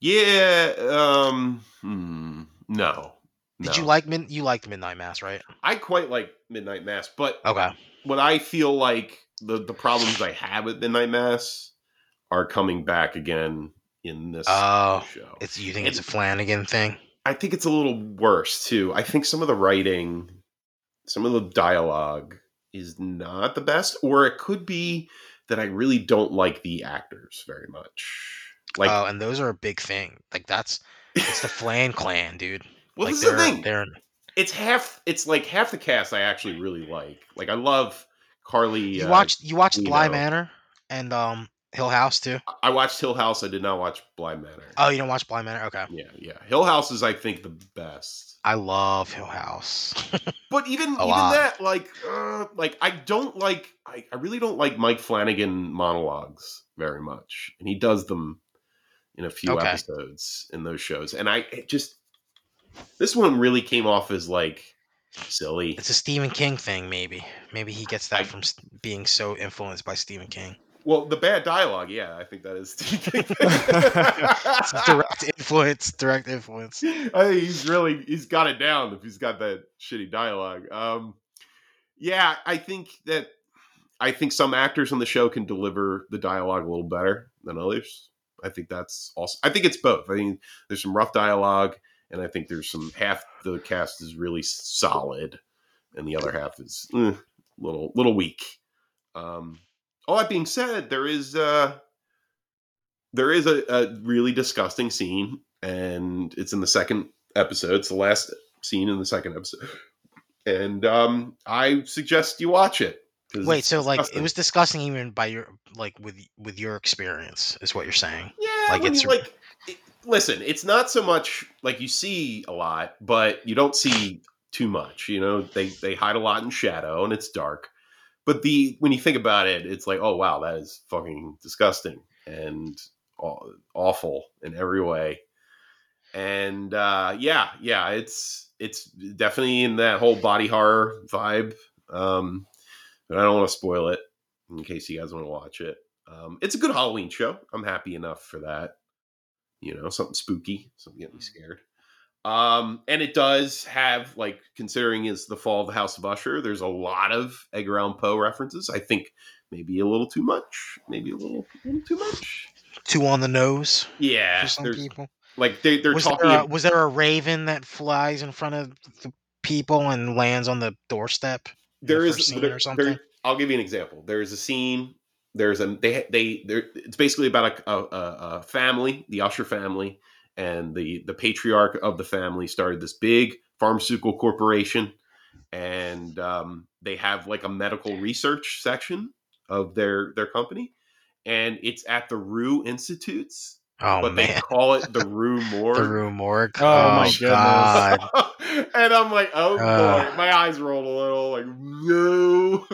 Yeah. Um. Hmm, no. Did you like Mid- you liked Midnight Mass, right? I quite like Midnight Mass, but Okay. what I feel like the the problems I have with Midnight Mass are coming back again in this Oh, show. It's you think it's a Flanagan thing? I think it's a little worse too. I think some of the writing, some of the dialogue is not the best, or it could be that I really don't like the actors very much. Like, oh, and those are a big thing. Like that's it's the Flan clan, dude. Well, like this is the thing. they're It's half. It's like half the cast I actually really like. Like, I love Carly. you uh, watched you watched you Bly. Manor and um Hill House too. I watched Hill House. I did not watch Bly Manor. Oh, you don't watch Bly Manor? Okay. yeah, yeah. Hill House is, I think, the best. I love Hill House. But even even lot. that, like, uh, like I don't like. I, I really don't like Mike Flanagan monologues very much, and he does them in a few Okay. episodes in those shows. And I it just this one really came off as like silly. it's a Stephen King thing, maybe. Maybe he gets that I- from being so influenced by Stephen King. Well, the bad dialogue, yeah, I think that is. Direct influence. Direct influence. I think he's really he's got it down if he's got that shitty dialogue. Um, yeah, I think that I think some actors on the show can deliver the dialogue a little better than others. I think that's also. I think it's both. I think there's some rough dialogue, and I think there's some half the cast is really solid, and the other half is eh, little little weak. Um, all that being said, there is uh, there is a, a really disgusting scene, and it's in the second episode. It's the last scene in the second episode, and um, I suggest you watch it. Wait, so like it was disgusting even by your like with with your experience is what you're saying. Yeah, Like, it's like listen, it's not so much like you see a lot, but you don't see too much. You know, they they hide a lot in shadow and it's dark. But the when you think about it, it's like, oh wow, that is fucking disgusting and awful in every way. And uh, yeah, yeah, it's it's definitely in that whole body horror vibe. Um, but I don't want to spoil it in case you guys want to watch it. Um, it's a good Halloween show. I'm happy enough for that. You know, something spooky, something get me scared. Um, and it does have like considering is the fall of the House of Usher. There's a lot of Edgar Allan Poe references. I think maybe a little too much, maybe a little, a little too much. too on the nose Yeah, for some there's people. like they, they're Was talking. there, a, was there a raven that flies in front of the people and lands on the doorstep? there the is there- or something? there- I'll give you an example. There's a scene. There's a they they there. It's basically about a, a, a a family, the Usher family, and the the patriarch of the family started this big pharmaceutical corporation, and um, they have like a medical research section of their their company, and it's at the Rue Institutes Oh but they call it the Rue Morgue. the room morgue. Oh, my goodness. God. and I'm like, oh Uh. boy, my eyes rolled a little. Like, no,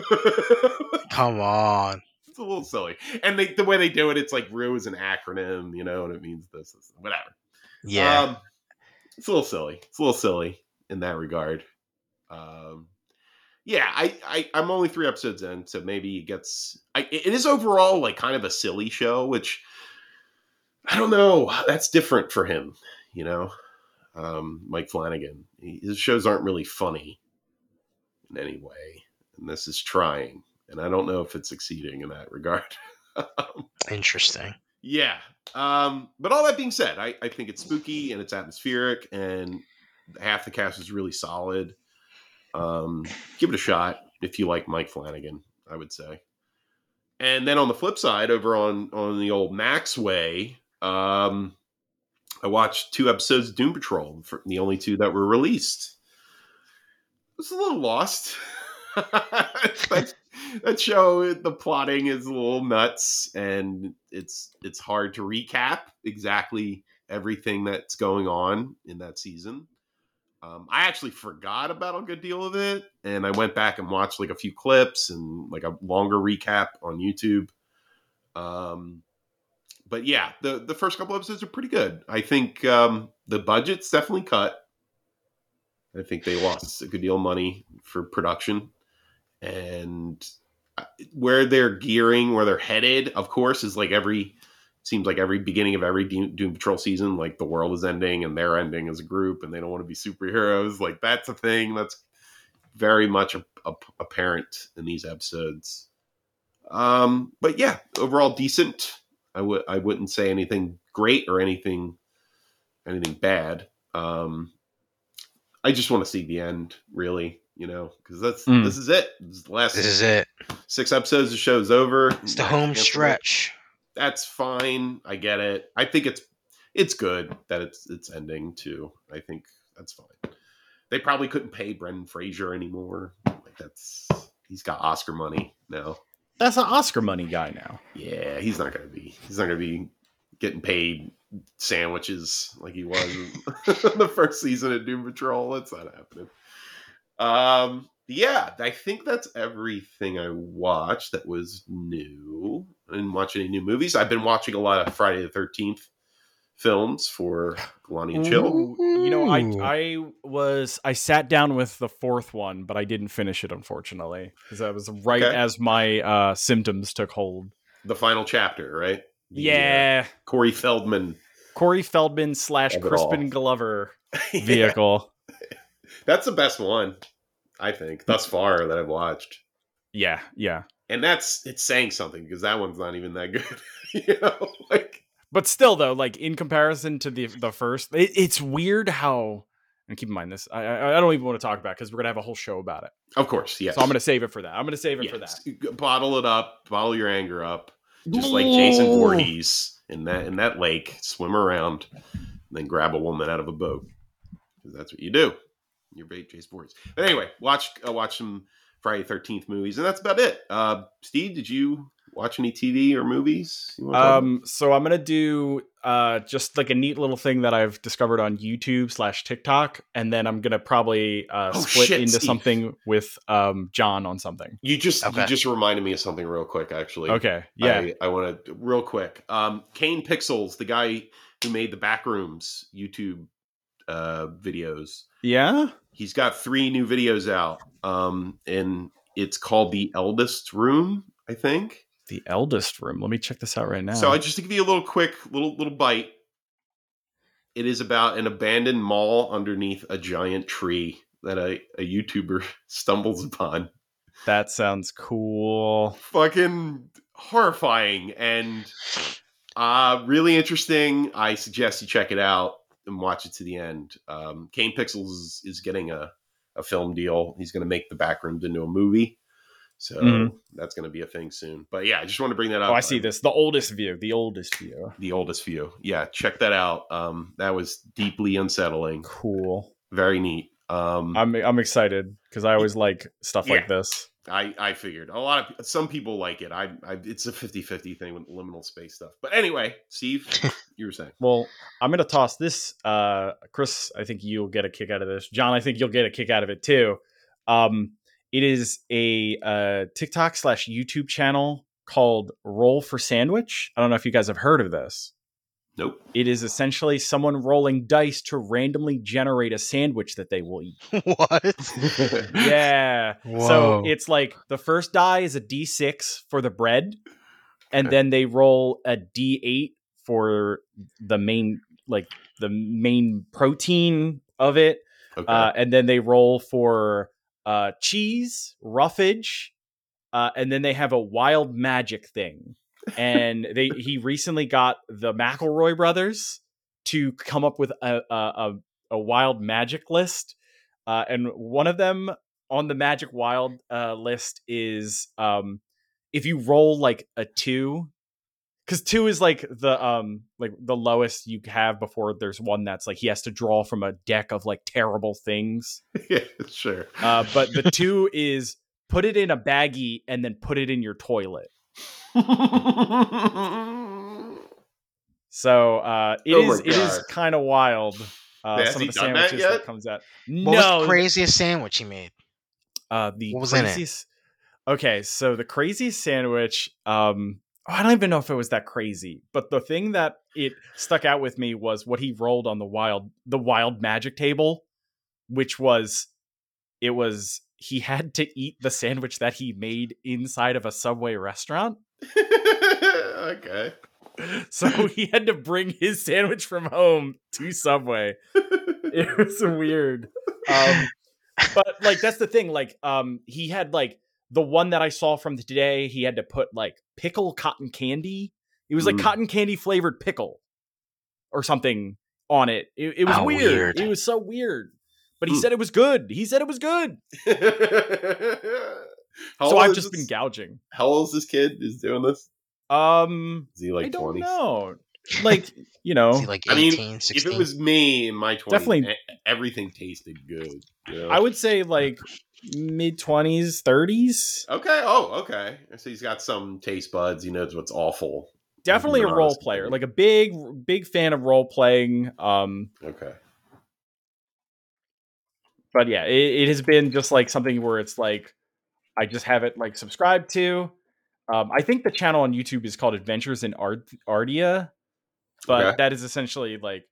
Come on. It's a little silly. And they, the way they do it, it's like Rue is an acronym, you know, and it means this, this whatever. Yeah. Um, it's a little silly. It's a little silly in that regard. Um, yeah, I, I I'm only three episodes in, so maybe it gets. I, it is overall like kind of a silly show, which I don't know. That's different for him, you know. Um, Mike Flanagan, he, his shows aren't really funny in any way, and this is trying, and I don't know if it's succeeding in that regard. Interesting. Yeah. Um, but all that being said, I, I think it's spooky and it's atmospheric and half the cast is really solid. Um, give it a shot if you like Mike Flanagan, I would say. And then on the flip side, over on on the old Max way, um, I watched two episodes of Doom Patrol, the only two that were released. I was a little lost. that show, the plotting is a little nuts, and it's it's hard to recap exactly everything that's going on in that season. Um, I actually forgot about a good deal of it, and I went back and watched like a few clips and like a longer recap on YouTube. Um, but yeah, the the first couple episodes are pretty good. I think um, the budget's definitely cut. I think they lost a good deal of money for production, and uh, where they're gearing, where they're headed, of course, is like every seems like every beginning of every Doom, Patrol season, like the world is ending and they're ending as a group, and they don't want to be superheroes. Like that's a thing that's very much apparent in these episodes. Um, but yeah, overall decent. I would I wouldn't say anything great or anything anything bad. Um, I just want to see the end, really, you know, because that's Mm. this is it. This is the last This is it. six episodes. The show's over. It's the home Cancel it. stretch. That's fine. I get it. I think it's it's good that it's it's ending too. I think that's fine. They probably couldn't pay Brendan Fraser anymore. Like that's he's got Oscar money now. That's an Oscar money guy now. Yeah, he's not gonna be. He's not gonna be getting paid sandwiches like he was in the first season of Doom Patrol. That's not happening. Um, yeah, I think that's everything I watched that was new. I didn't watch any new movies. I've been watching a lot of Friday the Thirteenth films for Galani and Chill. Ooh, You know, I I was I sat down with the fourth one, but I didn't finish it unfortunately because that was right Okay. as my uh, symptoms took hold. The final chapter, right? The, uh, Yeah, Corey Feldman Corey Feldman slash Crispin all. Glover Yeah, vehicle. That's the best one, I think, thus far that I've watched. yeah, yeah. and that's it's saying something because that one's not even that good you know like But still, though, like in comparison to the the first, it, it's weird how. And keep in mind this, I I, I don't even want to talk about because we're gonna have a whole show about it. of course yes So I'm gonna save it for that. I'm gonna save it for that. Bottle it up bottle your anger up just like jason. Voorhees in that in that lake swim around and then grab a woman out of a boat. Because that's what you do you're bait jason Voorhees. but anyway watch uh, watch some friday 13th movies and that's about it uh steve did you watch any tv or movies you wanna talk about? Um, so I'm gonna do uh just like a neat little thing that I've discovered on YouTube slash TikTok, and then I'm gonna probably uh Oh, split shit, into Steve. something with um John on something. you just Okay. you just reminded me of something real quick actually Okay, yeah. I, I want to real quick. Um, Kane Pixels, the guy who made the Backrooms YouTube uh, videos, yeah. He's got three new videos out, um, and it's called the Eldest Room, I think. The eldest room. Let me check this out right now. So I just to give you a little quick little little bite. It is about an abandoned mall underneath a giant tree that a, a YouTuber stumbles upon. that sounds cool. fucking horrifying and uh really interesting i suggest you check it out and watch it to the end um kane pixels is, is getting a, a film deal he's going to make the backrooms into a movie so Mhm. that's going to be a thing soon but yeah i just want to bring that up Oh, I see Um, this. The oldest view. The oldest view. the oldest view yeah check that out um that was deeply unsettling Cool. very neat um I'm I'm excited because I always like stuff Yeah. like this. I I figured a lot of some people like it. I, I it's a 50-50 thing with liminal space stuff. But anyway, Steve, you were saying. Well, I'm gonna toss this. Uh, Chris, I think you'll get a kick out of this. John, I think you'll get a kick out of it too. Um, it is a uh, TikTok slash YouTube channel called Roll for Sandwich. I don't know if you guys have heard of this. Nope. It is essentially someone rolling dice to randomly generate a sandwich that they will eat. what? yeah. So it's like the first die is a d6 for the bread, and then they roll a d8 for the main, like the main protein of it, Okay. uh, and then they roll for uh, cheese, roughage, uh, and then they have a wild magic thing. And they he recently got the McElroy brothers to come up with a a, a, a wild magic list, uh, and one of them on the magic wild uh, list is um, if you roll like a two. Because two is like the um like the lowest you have before there's one that's like he has to draw from a deck of like terrible things. yeah, sure. Uh, but the two is put it in a baggie and then put it in your toilet. So uh, it Oh is it is kind of wild. Uh, some of the done that sandwiches that, comes out. What was the craziest sandwich he made? uh, the what was in it? Okay, so the craziest sandwich. Um, oh, I don't even know if it was that crazy, but the thing that it stuck out with me was what he rolled on the wild the wild magic table, which was it was he had to eat the sandwich that he made inside of a subway restaurant. okay. So he had to bring his sandwich from home to Subway. It was weird. Um, but like that's the thing. Like um, he had like the one that I saw from today. He had to put like pickle cotton candy. It was like Mm. cotton candy flavored pickle or something on it. It, it was How weird. weird. It was so weird. But he Mm. said it was good. He said it was good. How so I've is just been gouging. How old is this kid? Is doing this? Um, Is he like I don't 20s? know. Like you know, Is he like I mean, 18, 16? If it was me in my 20s, Definitely- everything tasted good. you know? I would say like mid twenties, thirties. Okay. Oh, okay. So he's got some taste buds. He knows what's awful. Definitely a role player, like a big, big fan of role playing. Um, Okay. but yeah, it, it has been just like something where it's like I just have it like subscribed to. Um, I think the channel on YouTube is called Adventures in Ard- Ardia, but Okay. that is essentially like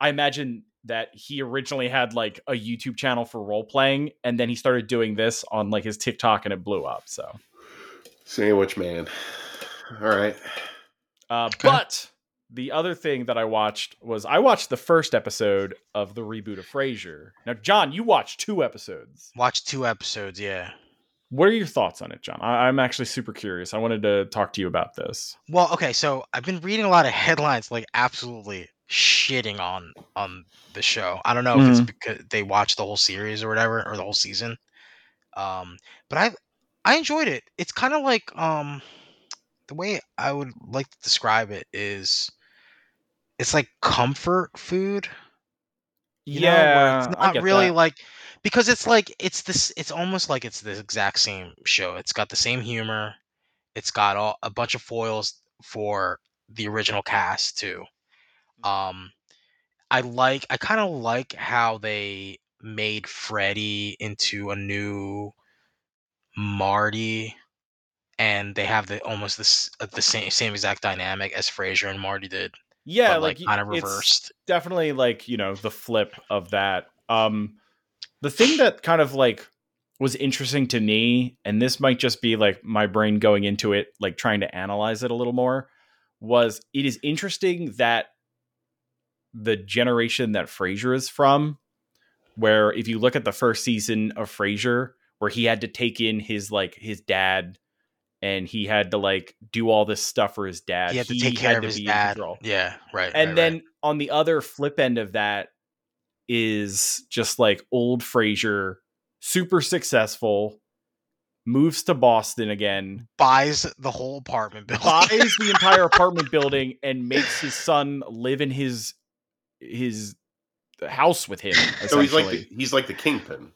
I imagine that he originally had like a YouTube channel for role playing, and then he started doing this on like his TikTok, and it blew up. So. Sandwich man. All right. Uh, Okay. But the other thing that I watched was I watched the first episode of the reboot of Frasier. Now, John, you watched two episodes. Watched two episodes, yeah. What are your thoughts on it, John? I- I'm actually super curious. I wanted to talk to you about this. Well, okay, so I've been reading a lot of headlines like absolutely shitting on on the show. I don't know if it's because they watched the whole series or whatever or the whole season. Um, but I I enjoyed it. It's kind of like um the way I would like to describe it is it's like comfort food. you know, yeah, it's I not really that. like because it's like it's this it's almost like it's the exact same show it's got the same humor it's got all a bunch of foils for the original cast too um i like i kind of like how they made freddy into a new marty and they have the almost this uh, the same same exact dynamic as Frasier and Marty did, yeah, like, like kind of reversed. definitely like you know the flip of that. Um, the thing that kind of like was interesting to me, and this might just be like my brain going into it, like trying to analyze it a little more, was it is interesting that the generation that Frasier is from, where if you look at the first season of Frasier, where he had to take in his like his dad and he had to like do all this stuff for his dad. He had to take care of his dad. Yeah, right. And right, then right. on the other flip end of that is just like old Frasier, super successful, moves to Boston again, buys the whole apartment building. buys the entire apartment building, and makes his son live in his his house with him. So he's like the, he's like the kingpin.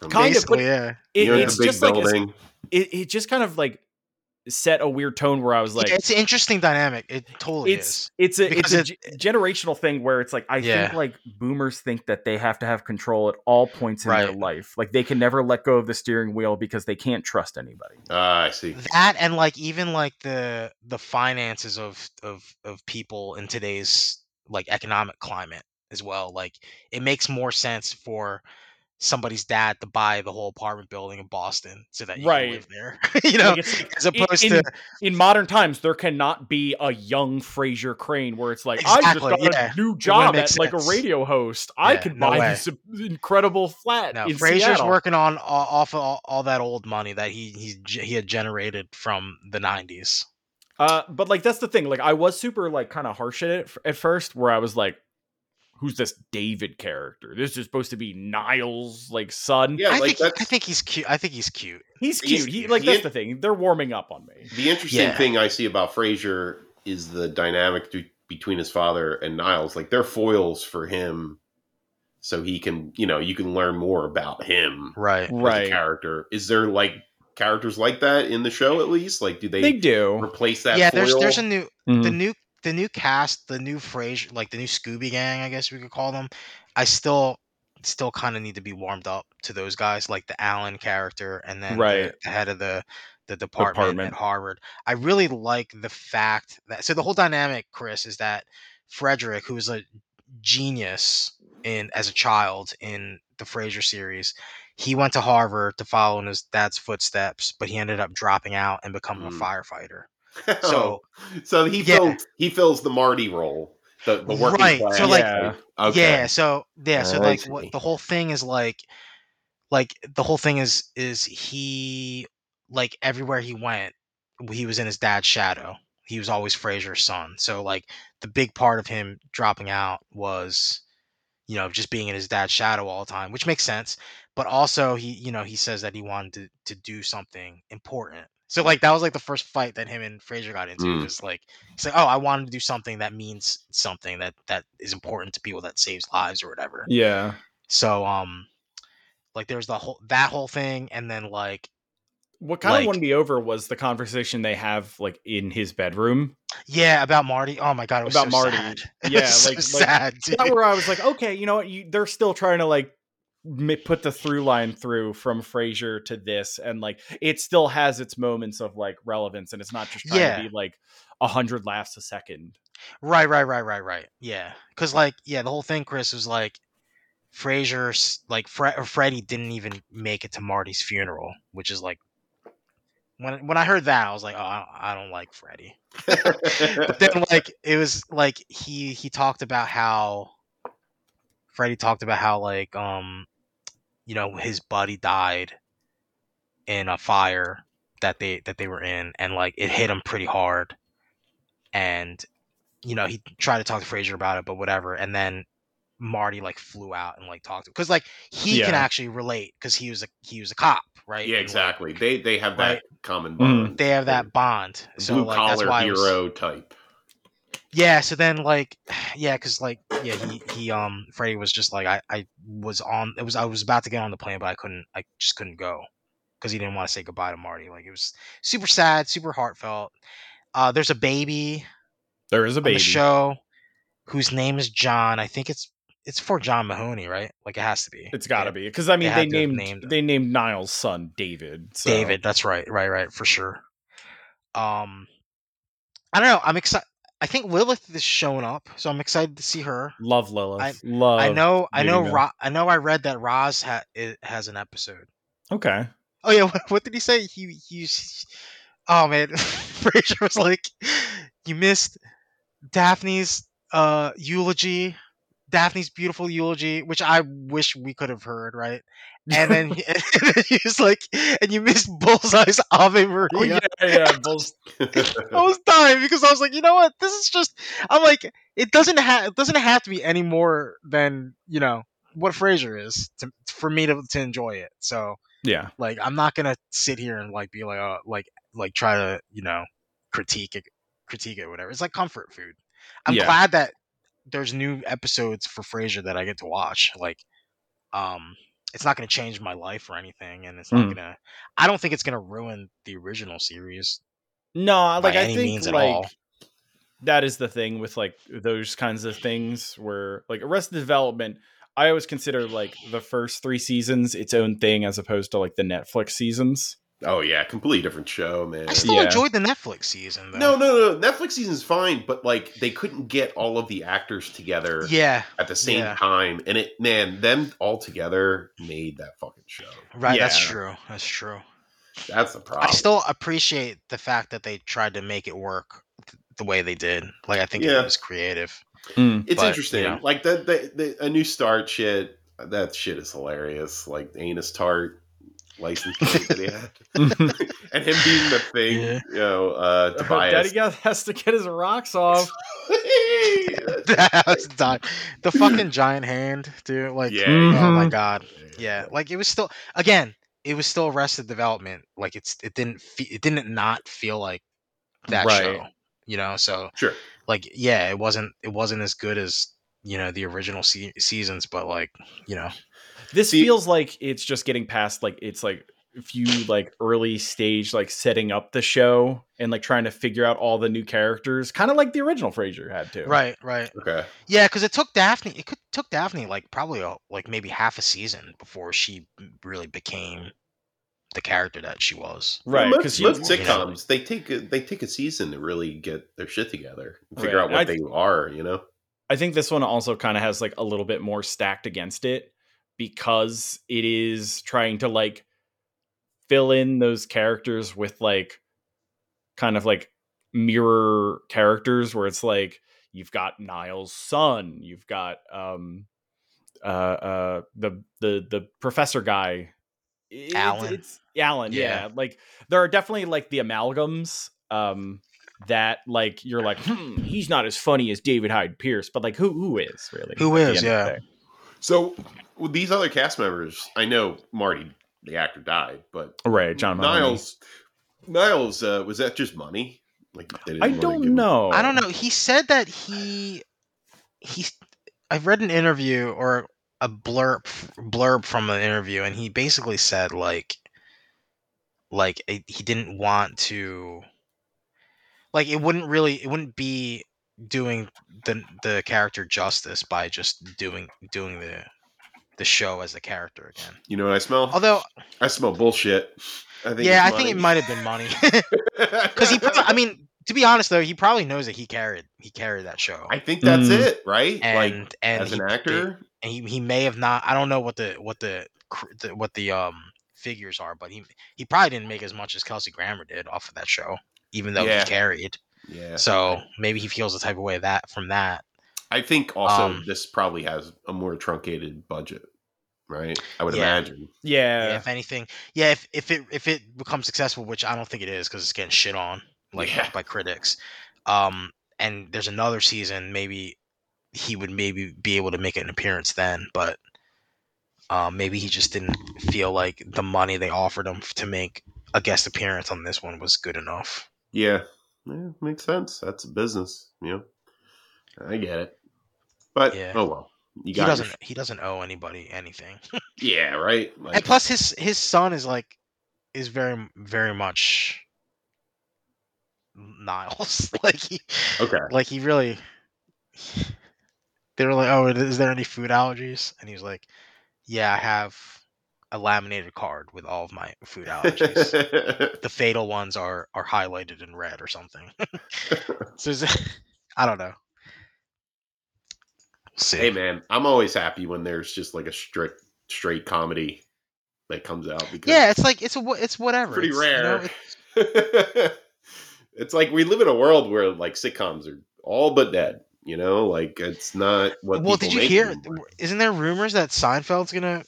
Kind of, Basically, but yeah. It, it's the big just like a- it, it just kind of like set a weird tone where I was like, yeah, it's an interesting dynamic. It totally it's is. it's a Because it's a ge- generational thing where it's like I Yeah. think like boomers think that they have to have control at all points in their life. Like they can never let go of the steering wheel because they can't trust anybody. Ah, I see. That and like even like the the finances of of of people in today's like economic climate as well. Like it makes more sense for somebody's dad to buy the whole apartment building in Boston so that you Right. can live there. you know, Like, as opposed in, to in modern times, there cannot be a young Frasier Crane where it's like I just got yeah. a new job at like a radio host. I can no buy way. this incredible flat no, in Frasier's Seattle. working on off of all, all that old money that he he he had generated from the 90s. Uh, but like that's the thing. Like I was super like kind of harsh at it f- at first, where I was like, "Who's this David character? This is supposed to be Niles' like son. Yeah, I like think he- I think he's cute. I think he's cute. He's He's cute. He like He that's in- the thing. They're warming up on me. the interesting Yeah. thing I see about Frasier is the dynamic to, between his father and Niles. Like they're foils for him, so he can you know you can learn more about him Right. as a Right. character. Is there like characters like that in the show at least? Like do they, They do. replace that? yeah, there's foil? there's a new the Mhm. new the new cast, the new Frasier, like the new Scooby Gang, I guess we could call them. I still still kind of need to be warmed up to those guys, like the Alan character, and then Right. the, head of the the department, Department. at Harvard. I really like the fact that so the whole dynamic, Chris, is that Frederick, who was a genius in as a child in the Frasier series, he went to Harvard to follow in his dad's footsteps, but he ended up dropping out and becoming Hmm. a firefighter. so oh. so he Yeah. fills he fills the Marty role, the the working Right, class. so, like- Yeah. okay. Yeah, so yeah, so like what the whole thing is like like the whole thing is is he like everywhere he went, he was in his dad's shadow. He was always Frasier's son. So like the big part of him dropping out was you know, just being in his dad's shadow all the time, which makes sense. But also he, you know, he says that he wanted to, to do something important. So like that was like the first fight that him and Frasier got into. Mm. Was like he's like, Oh, I wanted to do something that means something that that is important to people that saves lives or whatever. Yeah. So um like there's the whole that whole thing and then like What kind of won me over was the conversation they have like in his bedroom. yeah, about Marty. Oh my god, it was About so Marty. sad. Yeah, was so like- like, sad, dude. That where I was like, okay, you know what? You, they're still trying to like put the through line through from Frasier to this, and like it still has its moments of like relevance, and it's not just trying Yeah. to be like a hundred laughs a second. Right, right, right, right, right. Yeah, because like, yeah, the whole thing, Chris, was like, Frasier's like Fre- or Freddie didn't even make it to Marty's funeral, which is like, when when I heard that, I was like, oh, I don't, I don't like Freddie. But then like, it was like he he talked about how Freddie talked about how like um, you know, his buddy died in a fire that they that they were in, and like it hit him pretty hard, and you know, he tried to talk to Frasier about it, but whatever. And then Marty like flew out and like talked to because like he can actually relate because he was a he was a cop, right? yeah, And, like, exactly. They they have that Right. common bond. they have that bond. So blue like that's collar why it was- hero type. Yeah. So then like yeah, because like yeah, he he um Freddie was just like I I was on it was I was about to get on the plane, but I couldn't I just couldn't go because he didn't want to say goodbye to Marty. Like it was super sad, super heartfelt. Uh, there's a baby There is a on baby. the show whose name is John. I think it's it's for John Mahoney, right? Like it has to be. It's got to be because I mean had they named, named they named Niles' son David. So. David. That's right, right, right, for sure. Um, I don't know. I'm excited. I think Lilith is showing up, so I'm excited to see her. Love Lilith. I- Love. I know. I know. Ra- I know. I read that Roz ha- it has an episode. Okay. Oh yeah. What, what did he say? He he. Oh man, Frasier was like, "You missed Daphne's uh eulogy." Daphne's beautiful eulogy, which I wish we could have heard, right? And then, he, and then he was like, "And you missed Bullseye's Ave Maria." Oh yeah, yeah. Bulls- I was dying because I was like, you know what? This is just. I'm like, it doesn't have it doesn't have to be any more than you know what Frasier is to, for me to to enjoy it. So yeah. like, I'm not gonna sit here and like be like, uh, like like try to you know critique it, critique it, whatever. It's like comfort food. I'm Yeah. glad that there's new episodes for Frasier that I get to watch. Like, um, it's not going to change my life or anything, and it's not Mm. gonna. I don't think it's gonna ruin the original series. No, like I think like that is the thing with like those kinds of things where like Arrested Development. I always consider like the first three seasons its own thing as opposed to like the Netflix seasons. Oh yeah, completely different show, man. I still Yeah. enjoyed the Netflix season though. No, no, no. Netflix season's fine, but like they couldn't get all of the actors together Yeah, at the same yeah. time, and it man, them all together made that fucking show. right. That's true. That's true. That's the problem. I still appreciate the fact that they tried to make it work th- the way they did. Like I think Yeah. it was creative. Hmm. it's but, interesting. you know. Like the, the the a new start shit. That shit is hilarious. Like anus tart license plate that he had, and him being the thing. Yeah. You know, uh, Tobias. Daddy Gas has to get his rocks off. that was done. The fucking giant hand, dude. Like, Yeah. oh my Mhm. god. Yeah, like it was still again, it was still Arrested Development. Like it's it didn't fe- it didn't not feel like that Right. show. You know, so Sure. like yeah, it wasn't it wasn't as good as you know the original se- seasons, but like you know, This See- feels like it's just getting past like it's like a few like early stage like setting up the show and like trying to figure out all the new characters, kind of like the original Frasier had to. right, right. Okay. Yeah, because it took Daphne. It could, took Daphne like probably a, like maybe half a season before she really became the character that she was. Right, Most, because most you- sitcoms they take a, they take a season to really get their shit together, and figure Right. out what I- they are. You know. I think this one also kind of has like a little bit more stacked against it because it is trying to like fill in those characters with like kind of like mirror characters where it's like you've got Niles' son, you've got um uh uh the the the professor guy It's- Alan. it's Alan yeah. Yeah. like there are definitely like the amalgams um that like you're like hmm, he's not as funny as David Hyde Pierce but like who who is really Who at the is, end of the yeah. So with these other cast members, I know Marty, the actor, died, but right John Mahoney. Niles, Niles, uh, was that just money? Like they didn't I don't him- know I don't know. He said that he he. I've read an interview or a blurb blurb from an interview, and he basically said like like he didn't want to like it wouldn't really it wouldn't be doing the the character justice by just doing doing the the show as the character again. You know what I smell? Although, I smell bullshit. I think yeah, I it's think it might have been money because he. Probably, I mean, to be honest though, he probably knows that he carried he carried that show, I think that's Mm. it, right? and like and as he- an they- actor, and he, he may have not. I don't know what the what the, the what the um figures are, but he he probably didn't make as much as Kelsey Grammer did off of that show, even though Yeah. he carried. yeah. So maybe he feels the type of way that from that. I think also Um, this probably has a more truncated budget, right? I would Yeah. imagine. Yeah, yeah if anything, yeah, if if it if it becomes successful, which I don't think it is because it's getting shit on like Yeah. by critics. Um, and there's another season, maybe he would maybe be able to make an appearance then, but um, maybe he just didn't feel like the money they offered him to make a guest appearance on this one was good enough. Yeah. yeah, makes sense. That's a business, you know. I get it, but Yeah. oh well. He doesn't your- he doesn't owe anybody anything. yeah, right. Like, and plus his his son is like is very very much Niles. like he okay, like he really they were like oh is there any food allergies and he was like yeah i have a laminated card with all of my food allergies the fatal ones are are highlighted in red or something so i don't know see hey man, I'm always happy when there's just like a strict straight comedy that comes out because yeah it's like it's a it's whatever pretty It's, you know, rare. it's like we live in a world where like sitcoms are all but dead. You know, like it's not what. well did you hear anymore. isn't there rumors that seinfeld's gonna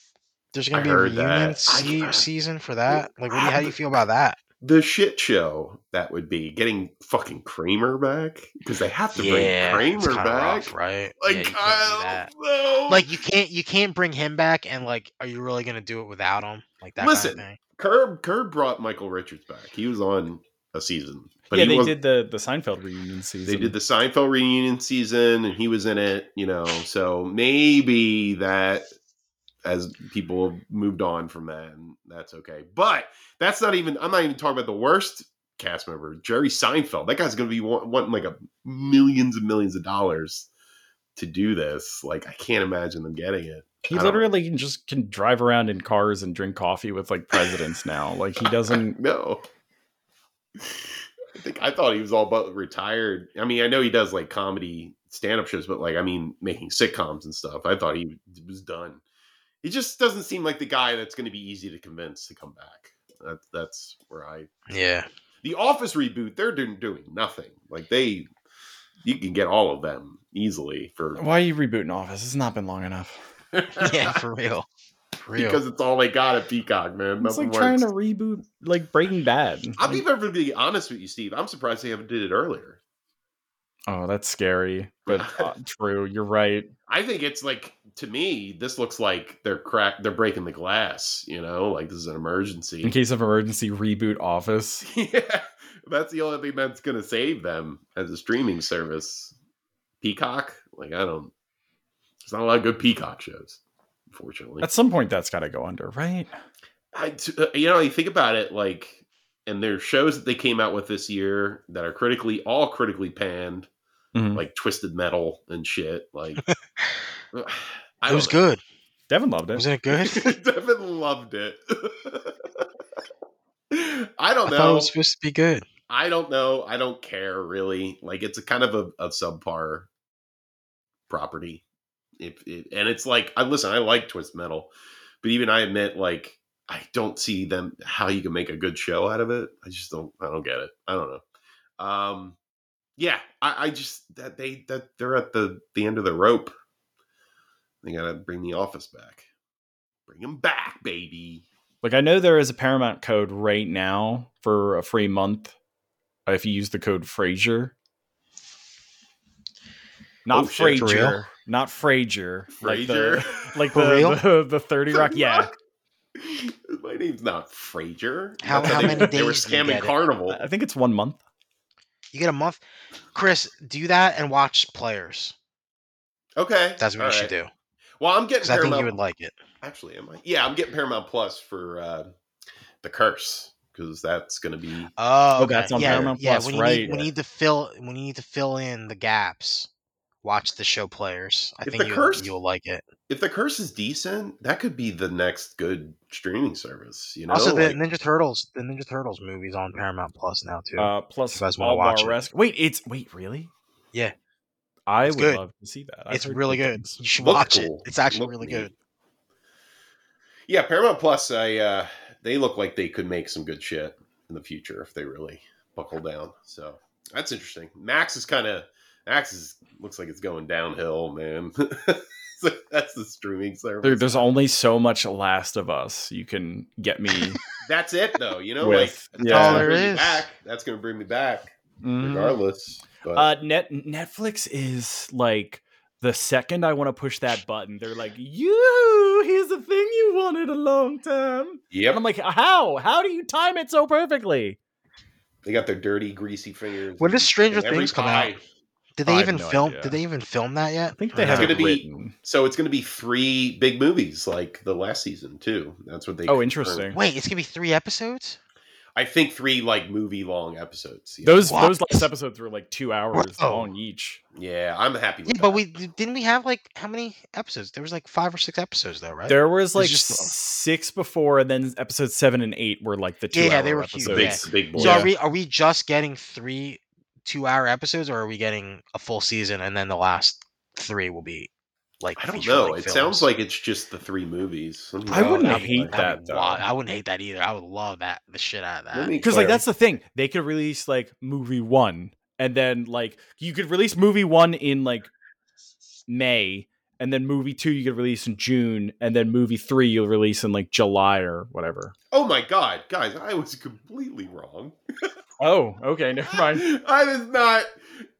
there's gonna I be a reunion se- season for that like what how do you feel about that the shit show that would be getting fucking Kramer back because they have to yeah, bring Kramer kinda back. rough, right? yeah, Like you can't do that. don't. Like you can't you can't bring him back, and like, are you really gonna do it without him? Like that Listen, kind of thing. Curb Curb brought Michael Richards back. He was on a season, but yeah they did the the Seinfeld reunion season They did the Seinfeld reunion season, and he was in it. You know, so maybe that. As people have moved on from that, and that's okay. But that's not even. I'm not even talking about the worst cast member, Jerry Seinfeld. That guy's going to be wa- wanting like a millions and millions of dollars to do this. Like I can't imagine them getting it. He know. literally can just can drive around in cars and drink coffee with like presidents now. Like he doesn't. no. I think I thought he was all but retired. I mean, I know he does like comedy stand-up shows, but like I mean, making sitcoms and stuff. I thought he was done. He just doesn't seem like the guy that's going to be easy to convince to come back. That's that's where I. Yeah. The Office reboot, they're doing doing nothing. Like they, you can get all of them easily for Why are you rebooting Office? It's not been long enough. Yeah, for real. For real. because it's all they got at Peacock, man. It's Nothing like trying works. to reboot like Breaking Bad. I'll be perfectly honest with you, Steve. I'm surprised they haven't did it earlier. Oh, that's scary. But uh, true, you're right. I think it's like to me, this looks like they're crack they're breaking the glass, you know, like this is an emergency. In case of emergency, reboot Office. yeah. That's the only thing that's gonna save them as a streaming service. Peacock? Like I don't there's not a lot of good Peacock shows, unfortunately. At some point, that's got to go under, right? I, uh, you know, you think about it, like, and there's shows that they came out with this year that are critically, all critically panned, Mhm. like Twisted Metal and shit. Like, I it was know. good. Devin loved it. Wasn't it good? Devin loved it. I I don't thought it know. was supposed to be good. I don't know. I don't care really. Like, it's a kind of a, a subpar property. If it, and it's like, I listen. I like Twist Metal, but even I admit, like, I don't see them how you can make a good show out of it. I just don't. I don't get it. I don't know. Um, yeah, I, I just that they that they're at the the end of the rope. They gotta bring the office back. Bring them back, baby. Like I know there is a Paramount code right now for a free month uh, if you use the code Frasier. Not Oh, shit, for Frasier, real? not Frasier, like Frasier. the like the, the the thirty Rock. Yeah, My name's not Frasier. How- That's how they, many They were days do you scamming get it? Carnival. I think it's one month. You get a month. Chris, do that and watch Players. Okay, That's what all you should do. Well, I'm getting Because I think you would like it. Actually, am I? Yeah, I'm getting Paramount Plus for uh, the Curse because that's going to be. Oh, Oh, okay. that's on yeah, Paramount yeah, Plus, when you right. Need, when you need to fill when you need to fill in the gaps, watch the show Players. I If think the you Curse- you'll like it. If the Curse is decent, that could be the next good streaming service. You know, also, the Like- Ninja Turtles, the Ninja Turtles movies on Paramount Plus now too. Uh, plus You guys wanna all watch bar it. Wait, it's wait really? Yeah. I It's would good. love to see that. I've it's really good good. things. You should Look watch cool. it. It's actually Look really neat. good. yeah, Paramount Plus. I uh, they look like they could make some good shit in the future if they really buckle down. So that's interesting. Max is kind of Max is looks like it's going downhill, man. So that's the streaming service. There, there's only so much Last of Us you can get me That's it, though. You know, with. like That's all that's gonna bring me is. Back. That's going to bring me back, Mhm. regardless. But Uh, net Netflix is like the second I want to push that button, they're like, "You, here's the thing you wanted a long time," and yep, I'm like, "How? How do you time it so perfectly?" they got their dirty, greasy fingers. When does Stranger Things come out? Did they have even no film? idea. Did they even film that yet? I think they have gonna be- So it's going to be three big movies, like the last season too. That's what they. Oh, confirmed. interesting. Wait, it's gonna be three episodes. I think three like movie long episodes. Yeah. Those What? those last episodes were like two hours Whoa. long each. Yeah, I'm happy. Yeah, With but we didn't we have like how many episodes? There was like five or six episodes though, right? There was like just- six before, and then episodes seven and eight were like the two. Yeah, hour they were huge, episodes. big, big boy. so are we are we just getting three two hour episodes, or are we getting a full season and then the last three will be like? I don't know. It films? sounds like it's just the three movies. Let I wouldn't that'd hate that'd that, though. I wouldn't hate that either. I would love that the shit out of that. because like that's the thing they could release like movie one and then like you could release movie one in like may and then movie two you could release in june and then movie three you'll release in like july or whatever Oh my god, guys! I was completely wrong. oh okay never mind I was not.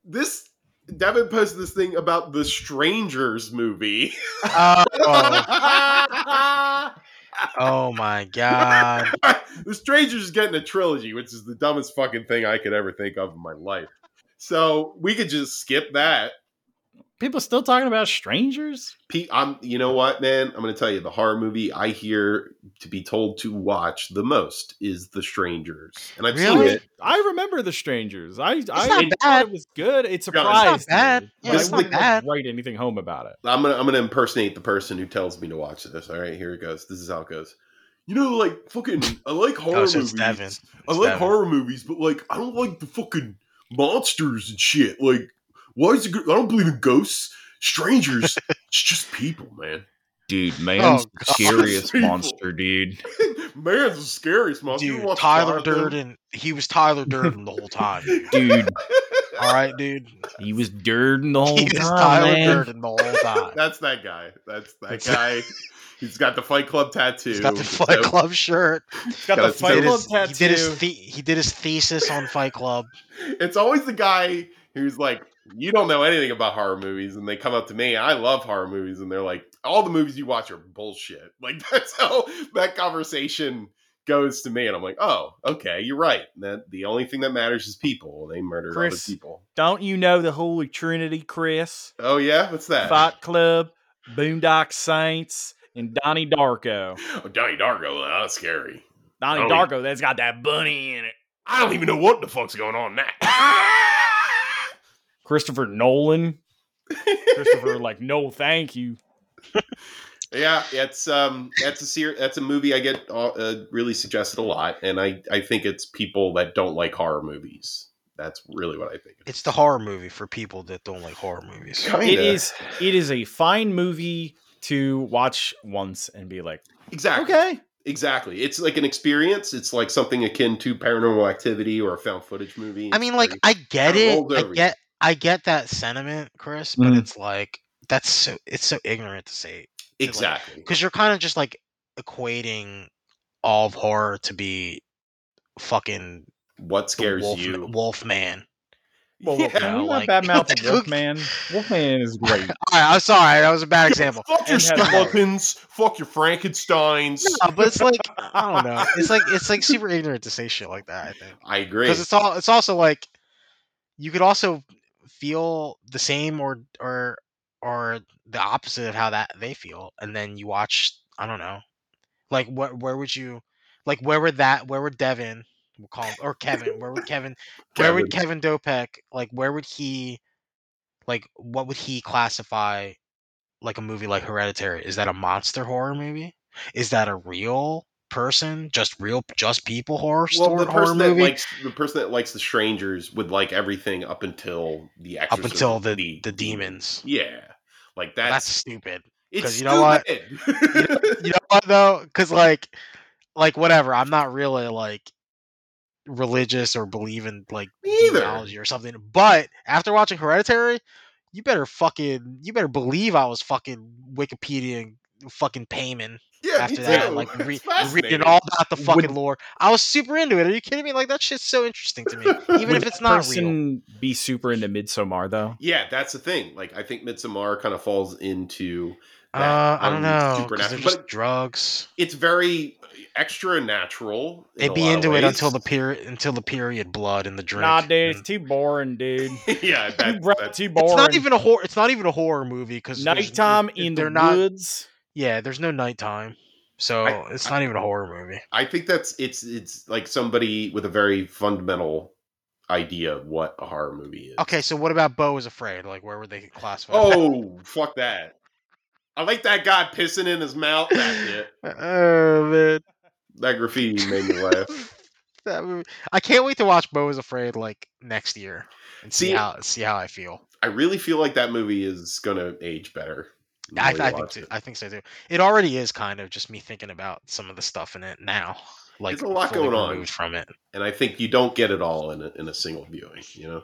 This Devin posted this thing about the Strangers movie. Oh, oh my god! the Strangers is getting a trilogy, which is the dumbest fucking thing I could ever think of in my life. So we could just skip that. People still talking about strangers? Pete, I'm. You know what, man? I'm going to tell you the horror movie I hear to be told to watch the most is The Strangers, and I've Really? seen it. I remember the strangers. I I not thought bad. it was good. It not surprised bad. me. Yeah, but it's I not wouldn't like, bad. write anything home about it. I'm gonna I'm gonna impersonate the person who tells me to watch this. All right, here it goes. This is how it goes. You know, like fucking, I like oh, horror Oh, so movies. it's I like Devin. horror movies, but like, I don't like the fucking monsters and shit. Like, why is it? Go- I don't believe in ghosts. Strangers, it's just people, man. Dude, oh, man's the scariest monster, dude. Man's the scariest monster. Dude, Tyler Durden, he was Tyler Durden the whole time. Dude, All right, dude. he was Durden the whole He was time, Tyler man. Durden the whole time. That's that guy. That's that guy. He's got the Fight Club tattoo. He's got the So- Fight Club shirt. He's got Got the Fight Club his, tattoo. he did his the- he did his thesis on Fight Club. It's always the guy who's like, you don't know anything about horror movies, and they come up to me. I love horror movies, and they're like, all the movies you watch are bullshit. Like that's how that conversation goes to me, and I'm like, oh, okay, you're right. That the only thing that matters is people. They murder Chris. other people. Don't you know the Holy Trinity, Chris? Oh yeah, what's that? Fight Club, Boondock Saints, and Donnie Darko. Oh, Donnie Darko. That's scary. Donnie Darko, that's got that bunny in it. I don't even know what the fuck's going on now. Christopher Nolan. Christopher, like, no, thank you. Yeah, it's um, that's a ser- that's a movie I get uh, uh, really suggested a lot, and I I think it's people that don't like horror movies. That's really what I think. It's the horror movie for people that don't like horror movies. Kinda. It is. It is a fine movie to watch once and be like, exactly okay, exactly. It's like an experience. It's like something akin to Paranormal Activity or a found footage movie. I mean, like I get it. I over you. get I get that sentiment, Chris, but Mhm. it's like that's so it's so ignorant to say exactly. because you're kind of just like equating all of horror to be fucking what scares wolf, you? Wolfman. well, Yeah. know, not like- bad mouth Wolfman. Wolfman is great. All right, I'm sorry, that was a bad example. Fuck your skeletons. Fuck your Frankenstein's. No, but it's like I don't know. It's like it's like super ignorant to say shit like that. I think I agree. because it's all it's also like you could also feel the same or or or the opposite of how that they feel, and then you watch. I don't know, like what where would you like where would that where would Devin we'll call him or Kevin where would Kevin where would Kevin Dopek like where would he like what would he classify like a movie like Hereditary? Is that a monster horror movie? Is that a real person, just real just people horror well, story the horror person that movie? likes the person that likes the strangers would like everything up until the up until the the demons. Yeah, like That's, that's, stupid. it's 'cause you know what? stupid. You know what though? Because like, like whatever. I'm not really like religious or believe in like either. or something. But after watching Hereditary, you better fucking you better believe I was fucking Wikipedia and fucking Paimon yeah, after that, too. like re- reading all about the fucking Would- lore. I was super into it. Are you kidding me? Like that shit's so interesting to me, even Would if it's not real. be super into Midsommar though? Yeah, that's the thing. Like, I think Midsommar kind of falls into. that Uh, I don't know. supernatural- just but drugs. it's very extra natural. in They'd be into it until the period until the period blood and the drink. Nah, dude, it's too boring, dude. yeah, Too, that, bro- that's, too boring. it's not even a horror. It's not even a horror movie because nighttime in the they're not. woods. Yeah, there's no nighttime, so I- it's not even a horror movie. I think that's it's it's like somebody with a very fundamental idea of what a horror movie is. Okay, so what about Beau is Afraid? Like, where would they classify? that? Oh, fuck that. I like that guy pissing in his mouth. That uh, oh man, That graffiti made me laugh. that movie. I can't wait to watch Beau is Afraid like next year and see, See- how see how I feel. I really feel like that movie is gonna age better. The I, more I think too. I think so too. It already is kind of just me thinking about some of the stuff in it now. Like There's a lot going on. from it. and I think you don't get it all in a, in a single viewing. You know,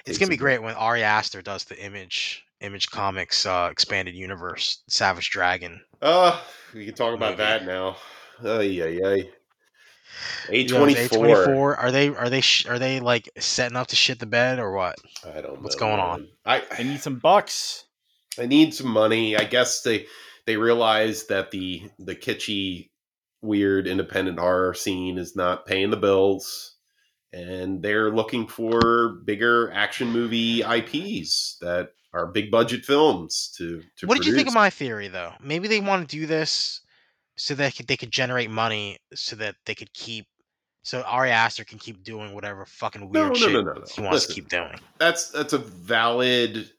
It's Takes gonna be great when Ari Aster does the image Image Comics uh, expanded universe Savage Dragon. Uh, we can talk about Movie. that now. Oh yeah, yeah. A You know, twenty is four. A24, Are they are they sh- are they like setting up to shit the bed or what? I don't know. What's going on? I I need some bucks. I need some money. I guess they they realize that the the kitschy, weird independent horror scene is not paying the bills, and they're looking for bigger action movie IPs that are big budget films to to what did you think of my theory though? Maybe they want to do this so that they could, they could generate money so that they could keep so Ari Aster can keep doing whatever fucking weird no, shit no, no, no. he wants Listen. to keep doing. that's that's a valid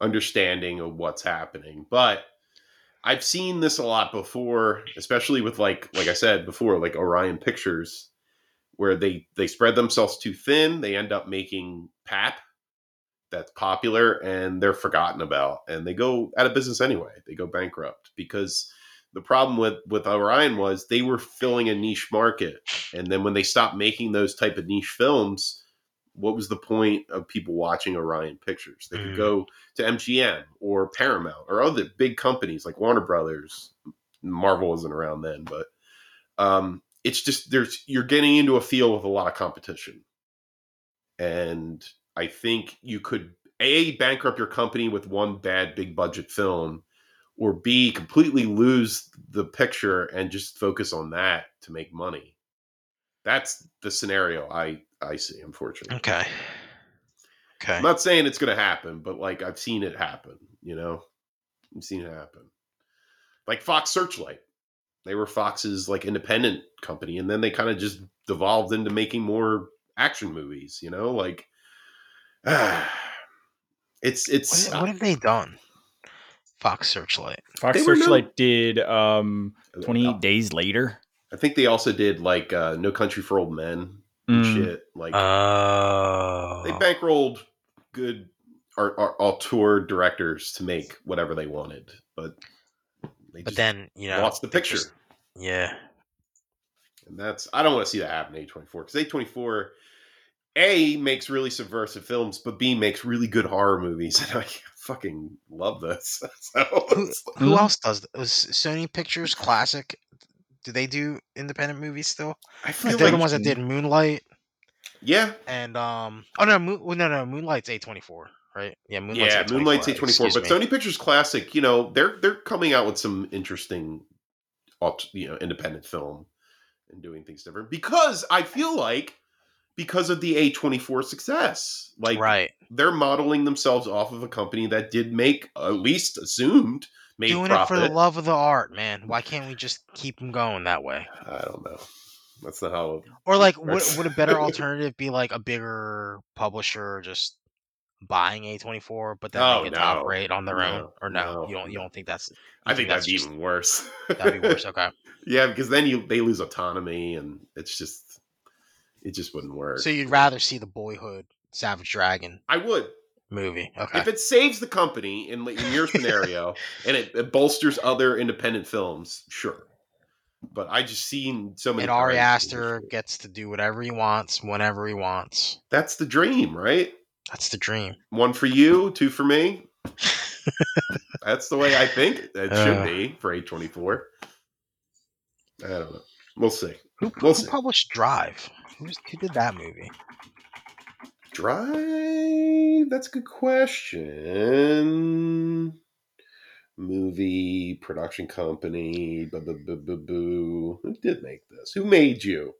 understanding of what's happening but i've seen this a lot before especially with like like i said before like orion pictures where they they spread themselves too thin they end up making pap that's popular and they're forgotten about and they go out of business anyway. They go bankrupt because the problem with with orion was they were filling a niche market and then when they stopped making those type of niche films what was the point of people watching Orion Pictures? They could Mm. go to MGM or Paramount or other big companies like Warner Brothers. Marvel wasn't around then, but um, it's just there's you're getting into a field with a lot of competition, and I think you could a bankrupt your company with one bad big budget film, or b completely lose the picture and just focus on that to make money. That's the scenario I I see, unfortunately. Okay. Okay. I'm not saying it's going to happen, but like I've seen it happen. You know, I've seen it happen. Like Fox Searchlight, they were Fox's like independent company, and then they kind of just devolved into making more action movies. You know, like it's it's. What, what have they done? Fox Searchlight. Fox They were no- Searchlight did um, 28 I Days Later. I think they also did like uh, No Country for Old Men and Mm. shit. Like Oh. they bankrolled good art, art, auteur directors to make whatever they wanted, but they but just then you know lost the picture. just- yeah. And that's I don't want to see that happen to A24 because A24 A makes really subversive films, but B makes really good horror movies, and I fucking love this. so Who, who else does? th- Was Sony Pictures Classic? Do they do independent movies still? I feel they're like the ones that did Moonlight yeah, and um. Oh no, Moon, well, no, no, Moonlight's A twenty four, right? Yeah, Moonlight's yeah, A24, Moonlight's A24, but me. Sony Pictures Classic, you know, they're they're coming out with some interesting, you know, independent film and doing things different because I feel like because of the A24 success, like right, they're modeling themselves off of a company that did make at least assumed made doing profit. it for the love of the art, man. Why can't we just keep them going that way? I don't know. That's not how. Or like, would, would a better alternative be like a bigger publisher just buying A twenty four, but then Oh, they can no. operate on their own? No, Or no, no, you don't. You don't think that's? I think that's that'd be just- even worse. that'd be worse. Okay. yeah, because then you they lose autonomy, and it's just it just wouldn't work. So you'd rather see the Boyhood Savage Dragon I would movie? Okay. if it saves the company in in your scenario, and it, it bolsters other independent films. Sure, but I just seen so many. and Ari times- Aster gets to do whatever he wants, whenever he wants. That's the dream, right? That's the dream. One for you, two for me. That's the way I think it should Uh. be for A twenty four. I don't know. We'll see. Who, We'll who see. published Drive? Who's, who did that movie? Drive. That's a good question. Movie production company. Boo, boo, boo, boo, boo. Who did make this? Who made you?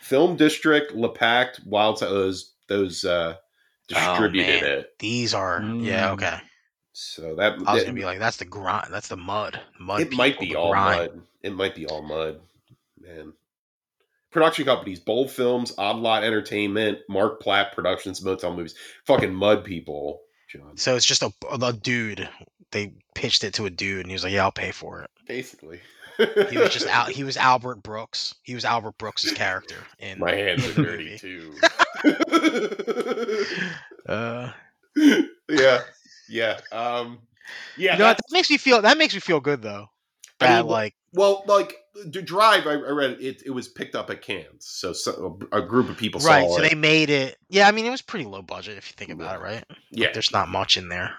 Film District, Lepact, Wild those those uh, distributed Oh, it. These are yeah Mm. okay. So that I was it- gonna be like, that's the grind. That's the mud. Mud. it might be all grind. mud. It might be all mud, man. Production companies: Bold Films, Odd Lot Entertainment, Mark Platt Productions, Motel Movies. Fucking mud people, John. So it's just a, a dude. They pitched it to a dude, and he was like, "Yeah, I'll pay for it." Basically, He was just out. He was Albert Brooks. He was Albert Brooks's character in My hands in are dirty too. Uh, yeah, yeah, um, yeah. you know what? That makes me feel. That makes me feel good though. I mean, well- like well, like to Drive, I, I read it. It was picked up at Cannes, so, so a group of people right. So it. they made it. Yeah, I mean, it was pretty low budget if you think about it, right? yeah, There's not much in there.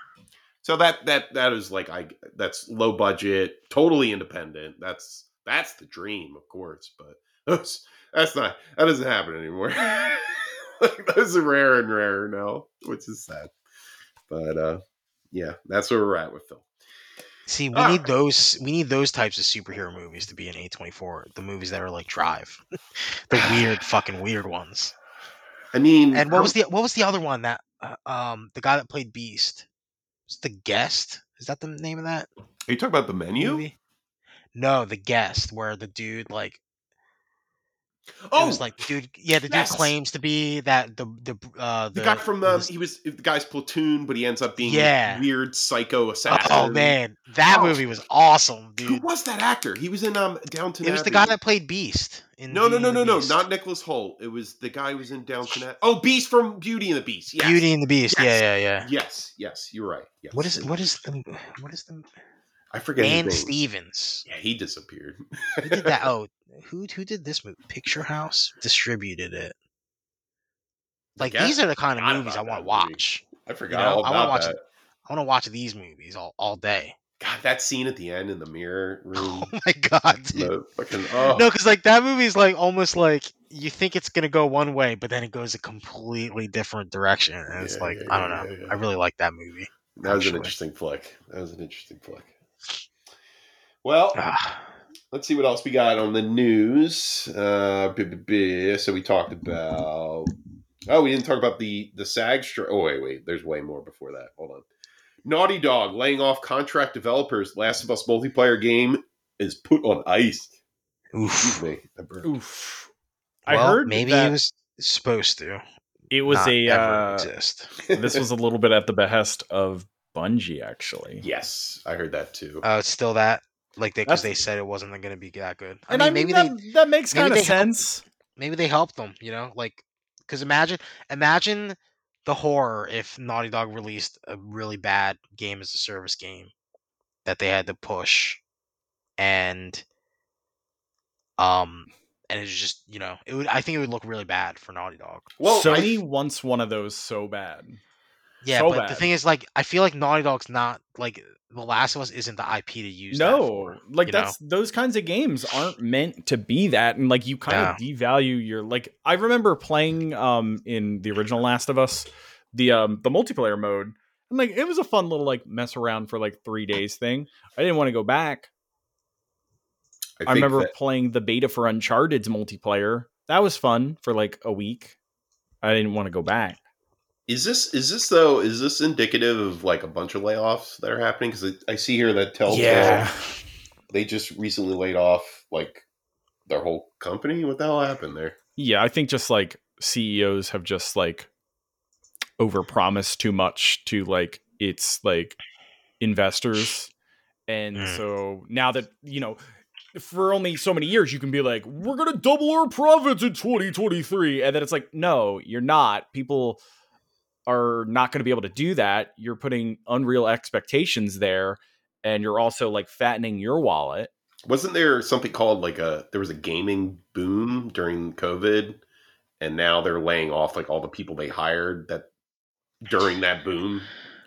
So that that that is like I that's low budget, totally independent. That's that's the dream, of course, but that's that's not that doesn't happen anymore. like, those are rare and rarer now, which is sad. But uh yeah, that's where we're at with film. See, we need those. We need those types of superhero movies to be in A24. The movies that are like Drive, the weird, fucking weird ones. I mean, And what was the what was the other one that uh, um the guy that played Beast? Was the guest. Is that the name of that Are you talking about the menu? movie? No, the guest, where the dude like it Oh, was like dude. Yeah, the yes. dude claims to be that the the uh the, guy from the- um, he was the guy's platoon, but he ends up being Yeah. weird psycho assassin. Oh man, that Oh. movie was awesome, dude. who was that actor? He was in um Downton. It was the guy that played Beast. In No, no, no, no, no, not Nicholas Hoult. It was the guy who was in Downton Abbey. Oh, Beast from Beauty and the Beast. Yes. Beauty and the Beast. Yes. Yeah, yeah, yeah. Yes, yes, you're right. Yes. What is what is the what is the I forget Dan his. Stevens? Yeah, he disappeared. Who did that? Oh, who who did this movie? Picture House distributed it. Like these are the kind of movies I want to that movie. watch. I forgot know, all I wanna watch that. I want to watch these movies all, all day. God, that scene at the end in the mirror oh room. Oh my god, dude. fucking oh. No, because like that movie is like almost like you think it's gonna go one way, but then it goes a completely different direction, and it's like yeah, I don't yeah, know. yeah, yeah. I really like that movie. that was an interesting flick. That was an interesting flick. Well, Ah, let's see what else we got on the news. Uh, b- b- b- so we talked about. Oh, we didn't talk about the the SAG stri Oh wait, wait. There's way more before that. Hold on. Naughty Dog laying off contract developers. Last of Us multiplayer game is put on ice. Excuse oof. me. That burped. Oof. I Well, heard maybe that it was supposed to. it was not a. Uh, this was a little bit at the behest of Bungie, actually. yes, I heard that too. Oh, it's still that like they because That's- they said it wasn't going to be that good. I and mean, I mean, maybe that, they that makes maybe kind of they helped- sense. maybe they helped them. You know, like because imagine imagine the horror if Naughty Dog released a really bad game as a service game that they had to push, and um, and it's just you know it would. I think it would look really bad for Naughty Dog. Well, Sony I- wants one of those so bad. Yeah, So but the thing is, like, I feel like Naughty Dog's not like The Last of Us isn't the IP to use. that No, for, like you know? that's those kinds of games aren't meant to be that, and like you kind of devalue your like. I remember playing um in the original Last of Us, the um the multiplayer mode, and like it was a fun little like mess around for like three days thing. I didn't want to go back. I, think remember that- playing the beta for Uncharted's multiplayer. That was fun for like a week. I didn't want to go back. Is this is this though? Is this indicative of like a bunch of layoffs that are happening? Because I, I see here that Telltale they just recently laid off like their whole company. What the hell happened there? Yeah, I think just like CEOs have just like overpromised too much to like its like investors. And Mm. so now that, you know, for only so many years you can be like, we're going to double our profits in 2023 and then it's like, no, you're not. People are not going to be able to do that. You're putting unreal expectations there and you're also like fattening your wallet. Wasn't there something called like a there was a gaming boom during COVID, and now they're laying off like all the people they hired that during that boom.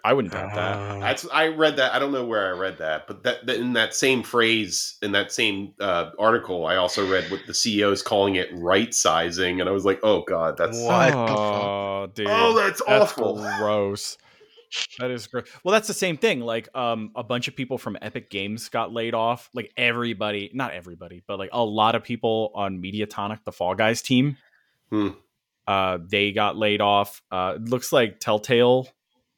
I wouldn't doubt that. Um, That's I read that. I don't know where I read that, but that, that in that same phrase in that same uh, article, I also read what the CEO is calling it right sizing, and I was like, oh god, that's What oh, dude. oh that's, That's awful. gross. That is gross. Well, that's the same thing. Like, um, a bunch of people from Epic Games got laid off. Like everybody, not everybody, but like a lot of people on Mediatonic, the Fall Guys team, Hmm. uh, they got laid off. Uh, it looks like Telltale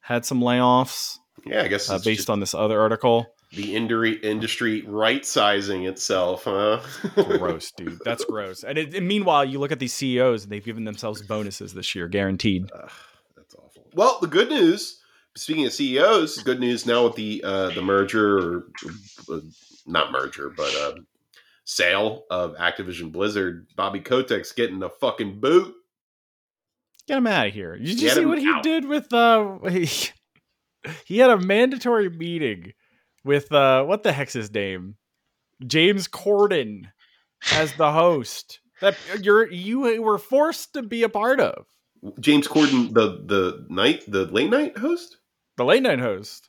had some layoffs Yeah, I guess uh, based on this other article. the industry industry right sizing itself, huh? Gross, dude. That's gross. And, it, and meanwhile, you look at these CEOs, and they've given themselves bonuses this year, guaranteed. Ugh, that's awful. Well, the good news. Speaking of CEOs, good news now with the uh, the merger, or uh, not merger, but uh, sale of Activision Blizzard. Bobby Kotick's getting a fucking boot. Get him out of here. Did you Get see what he out. did with uh he, he had a mandatory meeting with uh what the heck's his name? James Corden as the host. That you're you were forced to be a part of. James Corden, the the night, the late night host. The late night host.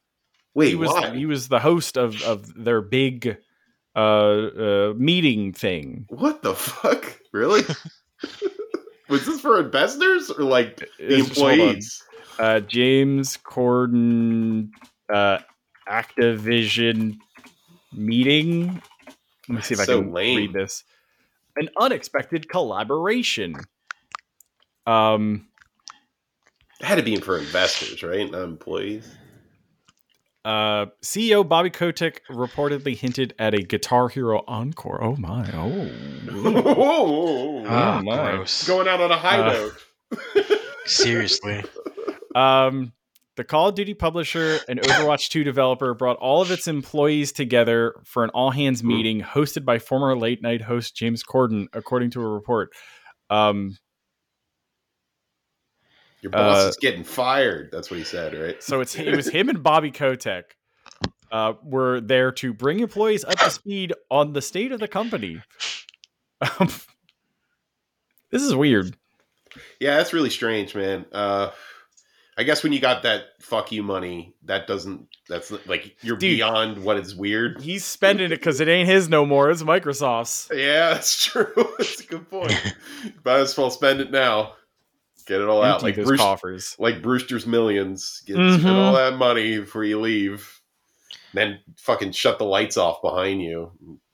Wait, he was why? he was the host of of their big uh uh meeting thing. what the fuck? Really? was this for investors or like the It's- hold on. employees? uh, James Corden uh, Activision meeting. Let me see if I can lame. read this. An unexpected collaboration. Um, It had to be for investors, right? Not employees. Uh, CEO Bobby Kotick reportedly hinted at a Guitar Hero encore. Oh my! Oh, Oh, Ah, my. gross. going out on a high Uh, note. Seriously. Um, the Call of Duty publisher and Overwatch 2 developer brought all of its employees together for an all hands meeting hosted by former late night host James Corden, according to a report. Um, Your boss uh, is getting fired. That's what he said, right? so it's it was him and Bobby Kotick uh, were there to bring employees up to speed on the state of the company. Um, this is weird. Yeah, that's really strange, man. Uh, I guess when you got that fuck you money, that doesn't. That's like you're Dude. beyond what is weird. He's spending it because it ain't his no more. It's Microsoft's. Yeah, that's true. that's a good point. Might as well spend it now. Get it all out, like those Bruce, coffers. like Brewster's Millions. Get Mhm. spend all that money before you leave. Then fucking shut the lights off behind you.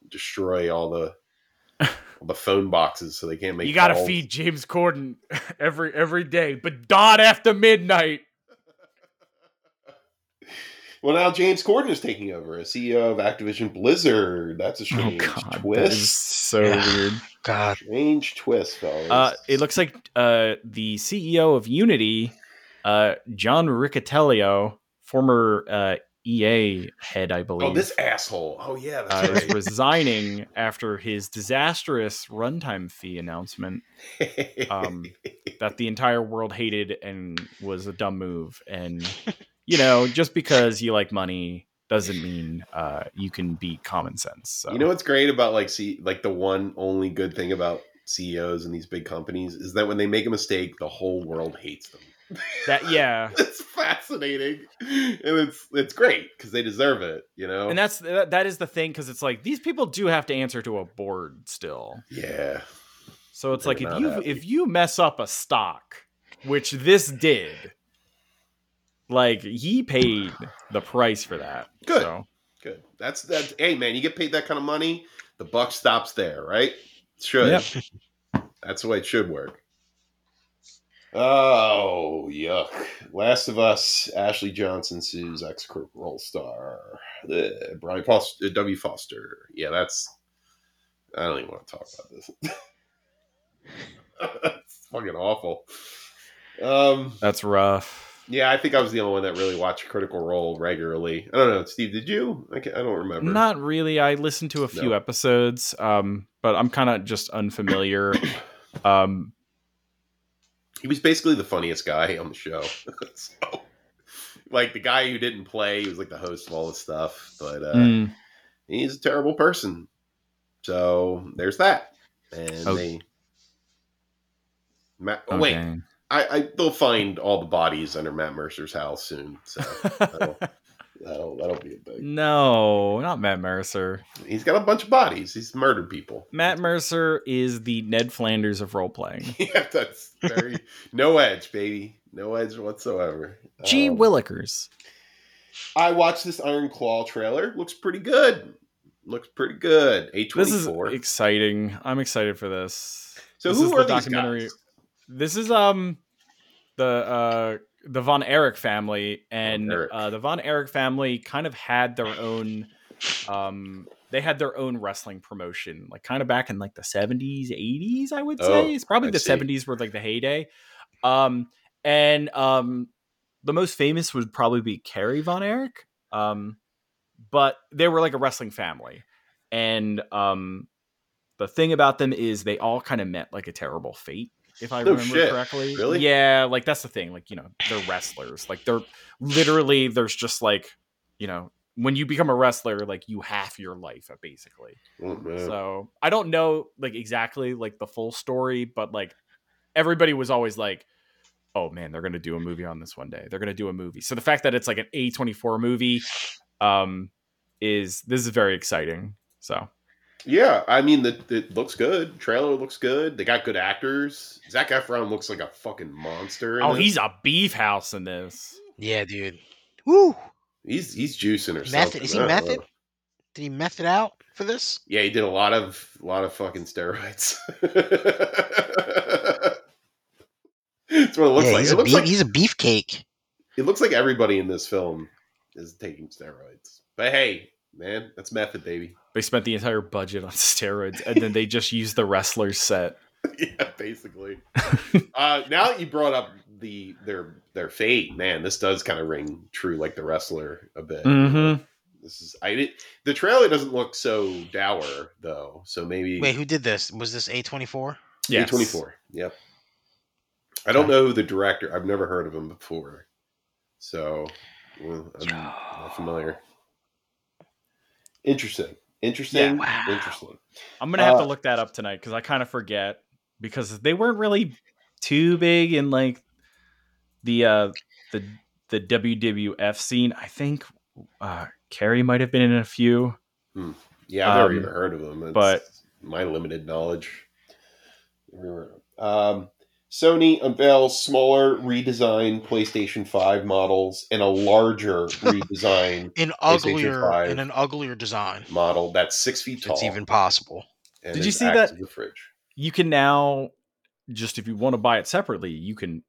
Destroy all the all the phone boxes so they can't make. You got to calls. feed James Corden every every day, but not after midnight. Well, now James Corden is taking over as CEO of Activision Blizzard. That's a strange Oh, that is twist. so Yeah. weird. God. Strange twist, fellas. Uh, it looks like uh, the CEO of Unity, uh, John Riccitiello, former uh, EA head, I believe, oh, this asshole. Oh yeah, uh, that's is right. resigning after his disastrous runtime fee announcement um, that the entire world hated and was a dumb move. And you know, just because you like money doesn't mean uh, you can beat common sense. So. You know what's great about like see like the one only good thing about CEOs and these big companies is that when they make a mistake, the whole world hates them. that? Yeah, it's fascinating, and it's it's great because they deserve it. You know. and that's that, that is the thing because it's like these people do have to answer to a board still. yeah. So it's They're like if you happy. if you mess up a stock, which this did, like he paid the price for that. Good. So, Good. That's that's. Hey man, you get paid that kind of money, the buck stops there, right? It should. Yep. That's the way it should work. Oh yuck! Last of Us. Ashley Johnson sues ex role star uh, Brian Foster, uh, W. Foster. Yeah, that's. I don't even want to talk about this. it's fucking awful. Um. that's rough. Yeah, I think I was the only one that really watched Critical Role regularly. I don't know, Steve. Did you? I, can't, I don't remember. Not really. I listened to a few No. episodes, um, but I'm kind of just unfamiliar. um, he was basically the funniest guy on the show. so, like the guy who didn't play, he was like the host of all this stuff, but uh, mm, he's a terrible person. So there's that. And Oh. they. Matt, oh, Wait, okay. I, I they'll find all the bodies under Matt Mercer's house soon. So that'll, that'll that'll be a big. no, not Matt Mercer. He's got a bunch of bodies. He's murdered people. Matt Mercer is the Ned Flanders of role playing. yeah, that's very no edge, baby. No edge whatsoever. G. Um, Willikers. I watched this Iron Claw trailer. Looks pretty good. Looks pretty good. A This is exciting. I'm excited for this. So this who is are the these documentary- guys? This is um the uh the Von Erich family and Erich. uh the Von Erich family kind of had their own um they had their own wrestling promotion like kind of back in like the 70s 80s I would say Oh, it's probably I the see. 70s were like the heyday um and um the most famous would probably be Kerry Von Erich um but they were like a wrestling family and um the thing about them is they all kind of met like a terrible fate if i No remember shit. correctly. Really? yeah like that's the thing like you know they're wrestlers. Like they're literally there's just like you know when you become a wrestler like you half your life uh, basically. Oh, so i don't know like exactly like the full story but like everybody was always like oh man they're gonna do a movie on this one day. They're gonna do a movie. So the fact that it's like an a24 movie um is this is very exciting so yeah, I mean, the, it looks good. Trailer looks good. They got good actors. Zac Efron looks like a fucking monster. in oh this. he's a beef house in this Yeah, dude. Woo! he's he's juicing or Method? something. Is he method? know. Did he method out for this? Yeah, he did a lot of a lot of fucking steroids. That's what it looks yeah, like. he's It a looks beef, like he's a beefcake. it looks like everybody in this film is taking steroids. But hey, man, that's method, baby. They spent the entire budget on steroids, and then they just used the wrestler's set. yeah, basically. uh, now that you brought up the their their fate, man, this does kind of ring true, like the wrestler a bit. Mm-hmm. This is I did the trailer doesn't look so dour though, so maybe Wait, who did this? Was this A twenty four? Yes. twenty four. Yep. I don't know who the director. I've never heard of him before, so well, I'm not familiar. Interesting. Interesting. Yeah, wow. Interesting. I'm gonna have to Uh, look that up tonight because I kind of forget because they weren't really too big in like the uh the the WWF scene. I think uh Kerry might have been in a few. Yeah, I've never Um, even heard of them. It's but- my limited knowledge. Um, Sony unveils smaller redesigned PlayStation 5 models and a larger redesign In PlayStation uglier 5. in an uglier design. model that's six feet tall. it's even possible. Did you see that- as fridge? You can now just if you want to buy it separately, you can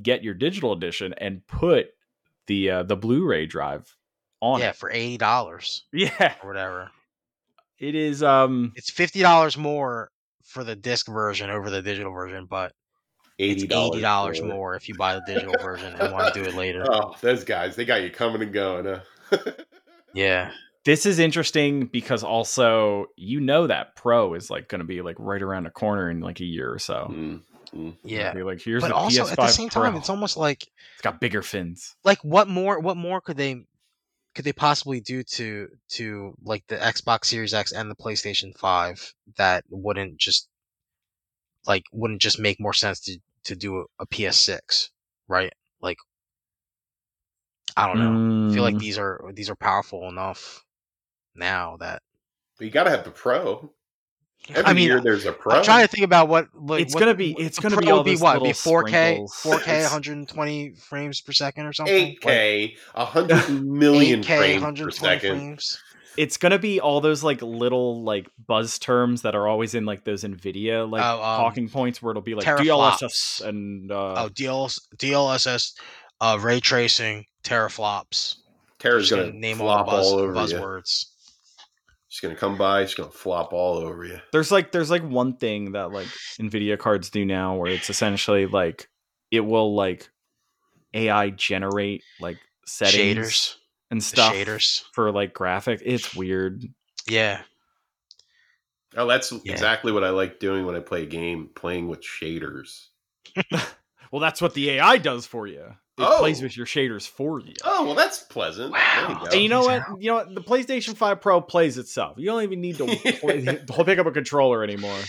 get your digital edition and put the uh, the Blu-ray drive on. It. Yeah, it. for eighty dollars yeah. or whatever. It is um It's fifty dollars more for the disc version over the digital version, but it's Eighty dollars. eighty dollars more if you buy the digital version and want to do it later. Oh, those guys, they got you coming and going. Huh? Yeah. this is interesting because also you know that Pro is like going to be like right around the corner in like a year or so. Mm, mm. Yeah. Be like here's But the also PS5 at the same time, it's almost like it's got bigger fins. like what more what more could they could they possibly do to to like the Xbox Series X and the PlayStation 5 that wouldn't just like wouldn't just make more sense to to do a, a PS6, right? Like I don't know. I feel like Mm. these are these are powerful enough now that But you got to have the pro. Every I mean year there's a pro. I'm trying to think about what like It's what- gonna be- it's gonna be all be what be 4K sprinkles. 4K 120 frames per second or something. Like, 8K, a hundred million 8K frames per 120 second. frames. It's gonna be all those like little like buzz terms that are always in like those Nvidia like Oh, um, talking points where it'll be like teraflops. DLSS and uh, Oh, DLS, DLSS, uh, ray tracing, teraflops. Tara's gonna, gonna name flop all the buzz, all over you. buzzwords. She's gonna come by. She's gonna flop all over you. there's like there's like one thing that like Nvidia cards do now where it's essentially like it will like AI generate like settings Shaders, and the stuff shaders. for like graphic. It's weird. Yeah, Oh, that's Yeah. exactly what I like doing when I play a game, playing with shaders. Well, that's what the AI does for you. It Oh. plays with your shaders for you. Oh, well, that's pleasant. Wow. You. And you know what? You know what? The PlayStation 5 Pro plays itself. You don't even need to play, to pick up a controller anymore.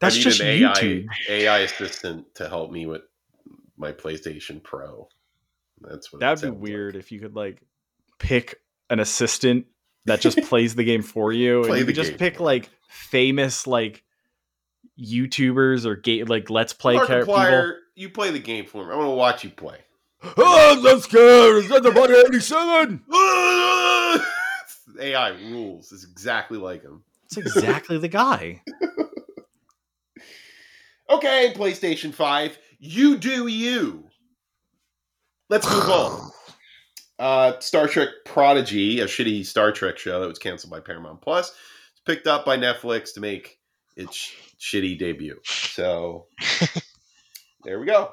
That's I need just an AI, YouTube. AI assistant to help me with my PlayStation Pro. That's what That'd be sounds like. weird if you could like pick an assistant that just plays the game for you, Play and you could just game pick like famous like YouTubers or ga- like Let's Play char- people. You play the game for me. I want to watch you play. Oh, let's go! Is that the body eighty-seven? AI rules. It's exactly like him. It's exactly the guy. Okay, PlayStation 5, you do you. Let's move on. Uh, Star Trek Prodigy, a shitty Star Trek show that was canceled by Paramount Plus, is picked up by Netflix to make its sh- shitty debut. So there we go.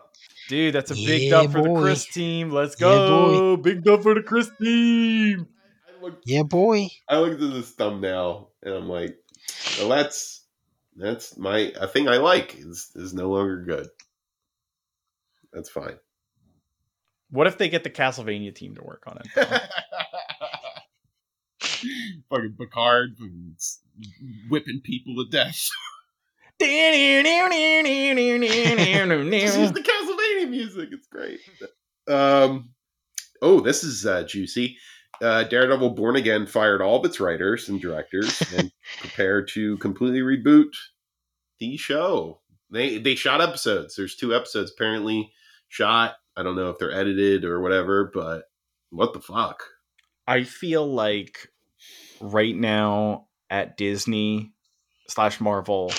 Dude, that's a big Yeah, dub for the. Chris team. Let's Yeah, go. big dub for the Chris team. I looked, yeah, boy. I looked at this thumbnail and I'm like, well, that's that's my a thing I like is is no longer good. That's fine. What if they get the Castlevania team to work on it? fucking Picard fucking whipping people to death. Just use the Castlevania music. It's great. Um, oh, this is uh, juicy. Uh, Daredevil Born Again fired all of its writers and directors and prepared to completely reboot the show. They they shot episodes. There's two episodes apparently shot. I don't know if they're edited or whatever, but what the fuck? I feel like right now at Disney slash Marvel,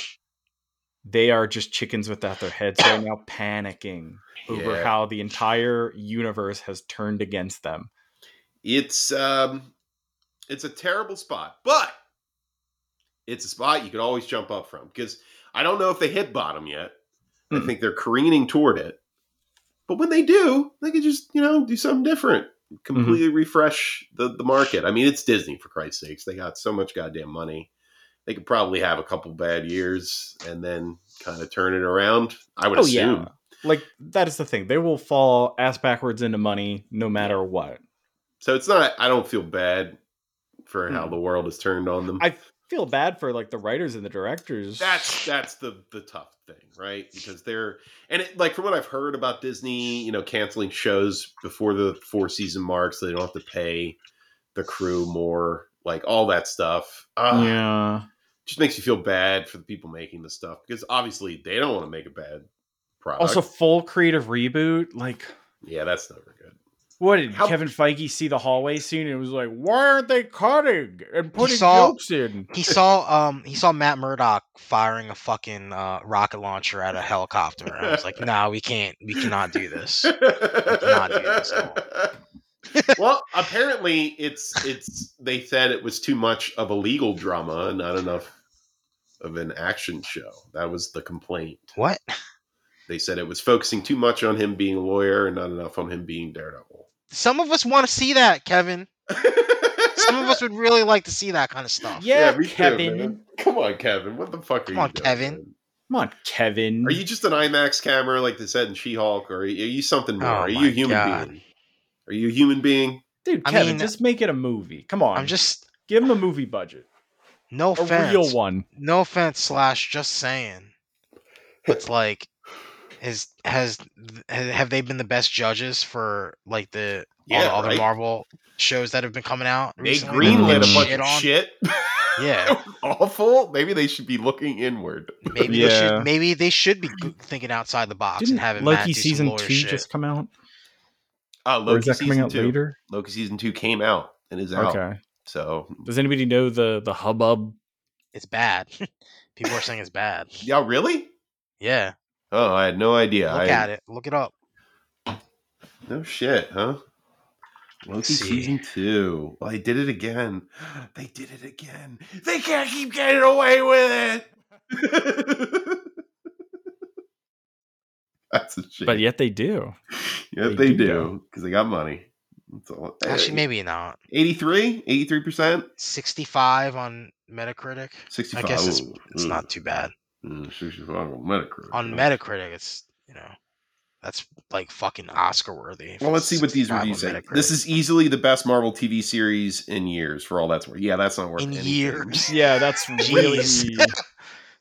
they are just chickens without their heads right now, panicking over Yeah. how the entire universe has turned against them. it's um, it's a terrible spot, but it's a spot you could always jump up from because I don't know if they hit bottom yet. I Hmm. think they're careening toward it, but when they do, they could just you know do something different, completely refresh the the market. I mean, it's Disney for Christ's sakes; they got so much goddamn money. They could probably have a couple bad years and then kind of turn it around. I would Oh assume. yeah. Like that is the thing. They will fall ass backwards into money no matter what. So it's not. I don't feel bad for how Hmm. the world has turned on them. I feel bad for like the writers and the directors. that's that's the the tough thing, right? Because they're and it, like from what I've heard about Disney, you know, canceling shows before the four season mark, so they don't have to pay the crew more, like all that stuff. Uh, yeah. just makes you feel bad for the people making the stuff because obviously they don't want to make a bad product. Also, full creative reboot. Like, yeah, that's never good. What did How- Kevin Feige see the hallway scene and was like, "Why aren't they cutting and putting saw- jokes in?" He saw um he saw Matt Murdock firing a fucking uh, rocket launcher at a helicopter. And I was like, nah, we can't, we cannot do this. cannot do this well, apparently it's it's they said it was too much of a legal drama and not enough of an action show. That was the complaint. What? They said it was focusing too much on him being a lawyer and not enough on him being Daredevil. Some of us want to see that, Kevin. Some of us would really like to see that kind of stuff. Yeah, me Kevin. man. Come on, Kevin. What the fuck are Come you on, doing, Kevin. man? Come on, Kevin. Are you just an IMAX camera like they said in She-Hulk, or are you, are you something more? Oh are you a human God. being? Are you a human being? dude? I Kevin, mean- just make it a movie. Come on, I'm just give him a movie budget, no a offense. real one. No offense, slash, just saying. It's like, is has have they been the best judges for like the all the other right? Marvel shows that have been coming out? They recently greenlit a bunch shit of on? shit. Yeah. Awful. Maybe they should be looking inward. Maybe they should. Maybe they should be thinking outside the box Didn't and having Matt Loki do some season two shit. just come out? Uh, or Loki is that coming season out two. later? Loki season two came out and is out. Okay. So Does anybody know the the hubbub? It's bad. People are saying it's bad. yeah, really? Yeah. Oh, I had no idea. Look I, at it. Look it up. No shit, huh? Loki see. season two. Well, they did it again. They did it again. They can't keep getting away with it. That's a shame. But yet they do. yeah, they they, do do because they got money. That's all. Actually, maybe not. 83, 83 percent, 65 on Metacritic. sixty-five. I guess it's Ooh, it's ooh. not too bad. Mm, 65 on Metacritic. On? Metacritic, it's you know, that's like fucking Oscar worthy. Well, let's see what these reviews say. This is easily the best Marvel TV series in years, for all that's worth. Yeah, that's not worth in anything. years. Yeah, that's really.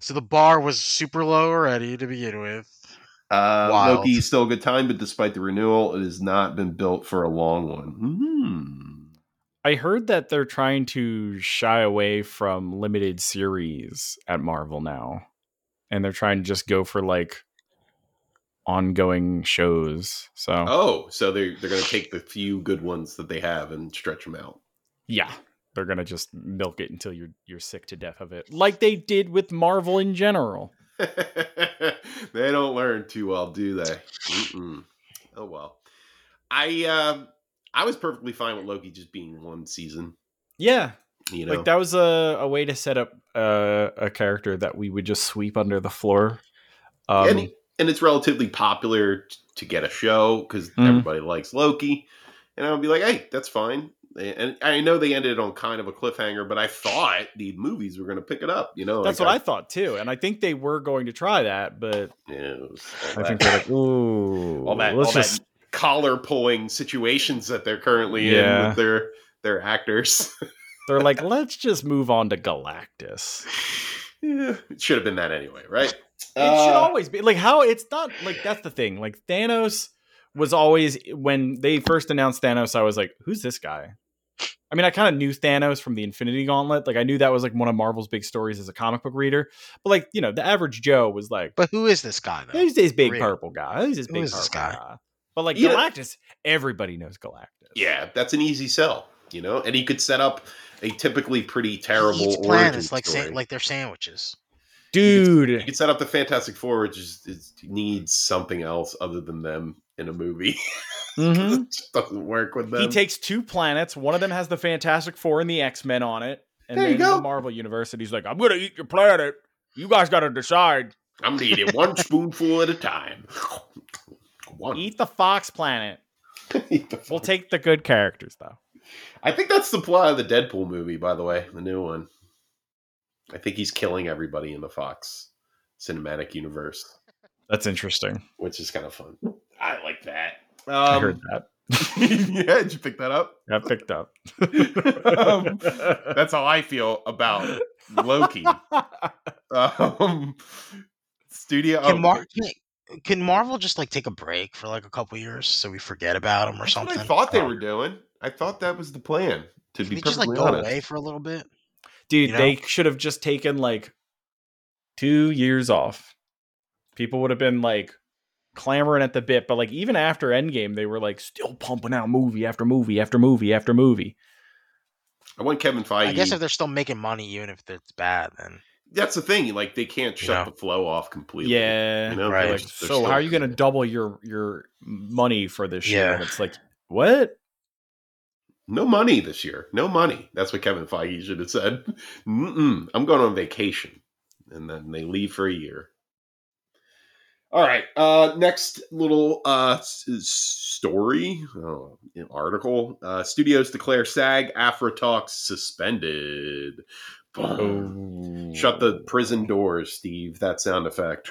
So the bar was super low already to begin with. Uh, Wild. Loki is still a good time, but despite the renewal, it has not been built for a long one. Hmm. I heard that they're trying to shy away from limited series at Marvel now. And they're trying to just go for like ongoing shows. So, Oh, so they're they're going to take the few good ones that they have and stretch them out. yeah, they're going to just milk it until you're you're sick to death of it. Like they did with Marvel in general. they don't learn too well, do they? Mm-mm. Oh well. I um I was perfectly fine with Loki just being one season. Yeah, You know, like that was a, a way to set up uh, a character that we would just sweep under the floor. Um, and, and it's relatively popular t- to get a show because Mhm. everybody likes Loki. And I would be like, hey, that's fine. And I know they ended on kind of a cliffhanger, but I thought the movies were going to pick it up. You know, that's like what I thought too, and I think they were going to try that, but Yeah, it was all I think they're like, ooh, all that, let's all just that collar pulling situations that they're currently in with their their actors. they're like, let's just move on to Galactus. yeah, it should have been that anyway, right? It should Uh, always be like how it's not like that's the thing. Like Thanos was always when they first announced Thanos, I was like, who's this guy? I mean, I kind of knew Thanos from the Infinity Gauntlet. Like I knew that was like one of Marvel's big stories as a comic book reader. But like, you know, the average Joe was like, But who is this guy though? who's this big real. purple guy? Who's this Who big is this guy? guy? But like Yeah. Galactus, everybody knows Galactus. Yeah, that's an easy sell, you know, and he could set up a typically pretty terrible Each origin planets like story. sa- like they're sandwiches. Dude. You Dude. could set up the Fantastic Four, which is, is needs something else other than them in a movie. Mhm. it just doesn't work with them. He takes two planets. One of them has the Fantastic Four and the X Men on it. And There you then go. the Marvel Universe, and he's like, I'm going to eat your planet. You guys got to decide. I'm gonna eat it one spoonful at a time. One. Eat the Fox planet. Eat the We'll take the good characters, though. I think that's the plot of the Deadpool movie, by the way, the new one. I think he's killing everybody in the Fox cinematic universe, That's interesting. which is kind of fun. I like that. I Um, heard that. yeah, did you pick that up? I picked up. Um, That's how I feel about Loki. Um, studio. Can, oh, Mar- can, can Marvel just like take a break for like a couple years so we forget about them or that's what something? I thought they were doing. I thought that was the plan. To Can be they just like perfectly go honest. away for a little bit? Dude, You know? they should have just taken like two years off. People would have been like clamoring at the bit, but like even after Endgame, they were like still pumping out movie after movie after movie after movie. I want Kevin Feige. I guess if they're still making money, even if it's bad, then that's the thing. Like they can't shut Yeah. the flow off completely. Yeah. You know, Right. Like, so how are you going to double your your money for this year? Yeah. And it's like, what? No money this year. No money. That's what Kevin Feige should have said. Mm-mm, I'm going on vacation, and then they leave for a year. All right. Uh, next little uh, s- story oh, article. Uh, studios declare SAG-AFTRA talks suspended. Boom. Shut the prison doors, Steve. That sound effect.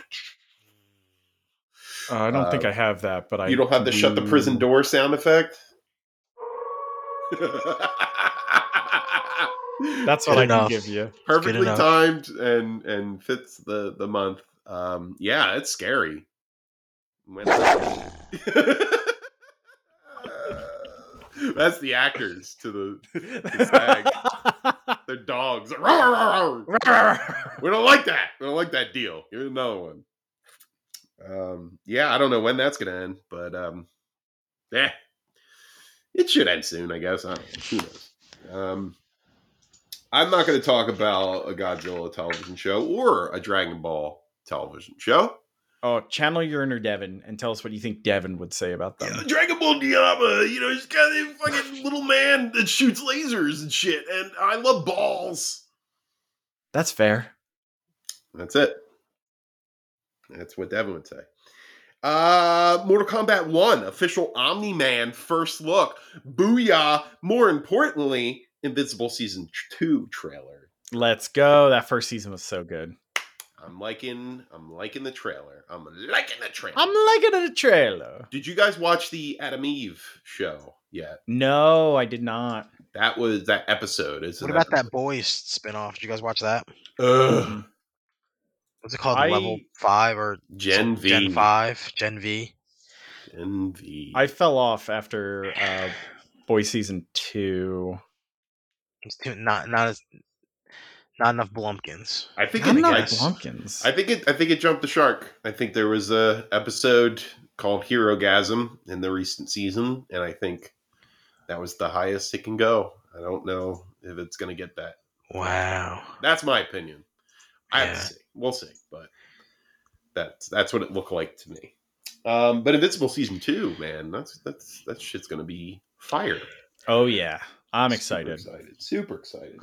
Uh, I don't think Uh, I have that, but I You don't have the shut the prison door sound effect? That's what Good I enough. can give you. perfectly timed and and fits the the month. Um, yeah, it's scary. That's the actors to the SAG. They're dogs. Rawr, rawr, rawr. We don't like that. We don't like that deal. Here's another one. Um, yeah, I don't know when that's gonna end, but um, yeah, it should end soon. I guess. I don't know. Who knows? Um, I'm not going to talk about a Godzilla television show or a Dragon Ball television show. oh, channel your inner Devin and tell us what you think Devin would say about them. Yeah, Dragon Ball Daima, you know, he's got a fucking little man that shoots lasers and shit, and I love balls. That's fair. That's it. That's what Devin would say. Uh, Mortal Kombat 1, official Omni Man first look. Booyah. More importantly, Invincible Season 2 trailer. Let's go. That first season was so good. I'm liking I'm liking the trailer. I'm liking the trailer. I'm liking the trailer. Did you guys watch the Atom Eve show yet? No, I did not. That was that episode. Is what about that boys spinoff? Did you guys watch that? Ugh. What's it called? I- Level five or Gen V. Gen five? Gen V. Gen V. I fell off after uh, Boy season two. It's too, not not as not enough Blumpkins. I think I'm it, not yes. Blumpkins. I think it. I think it jumped the shark. I think there was a episode called Herogasm in the recent season, and I think that was the highest it can go. I don't know if it's going to get that. Wow. That's my opinion. I have Yeah. to see. We'll see, but that's that's what it looked like to me. Um, but Invincible season two, man, that's that's that shit's going to be fire. oh yeah, I'm Super excited. excited. Super excited.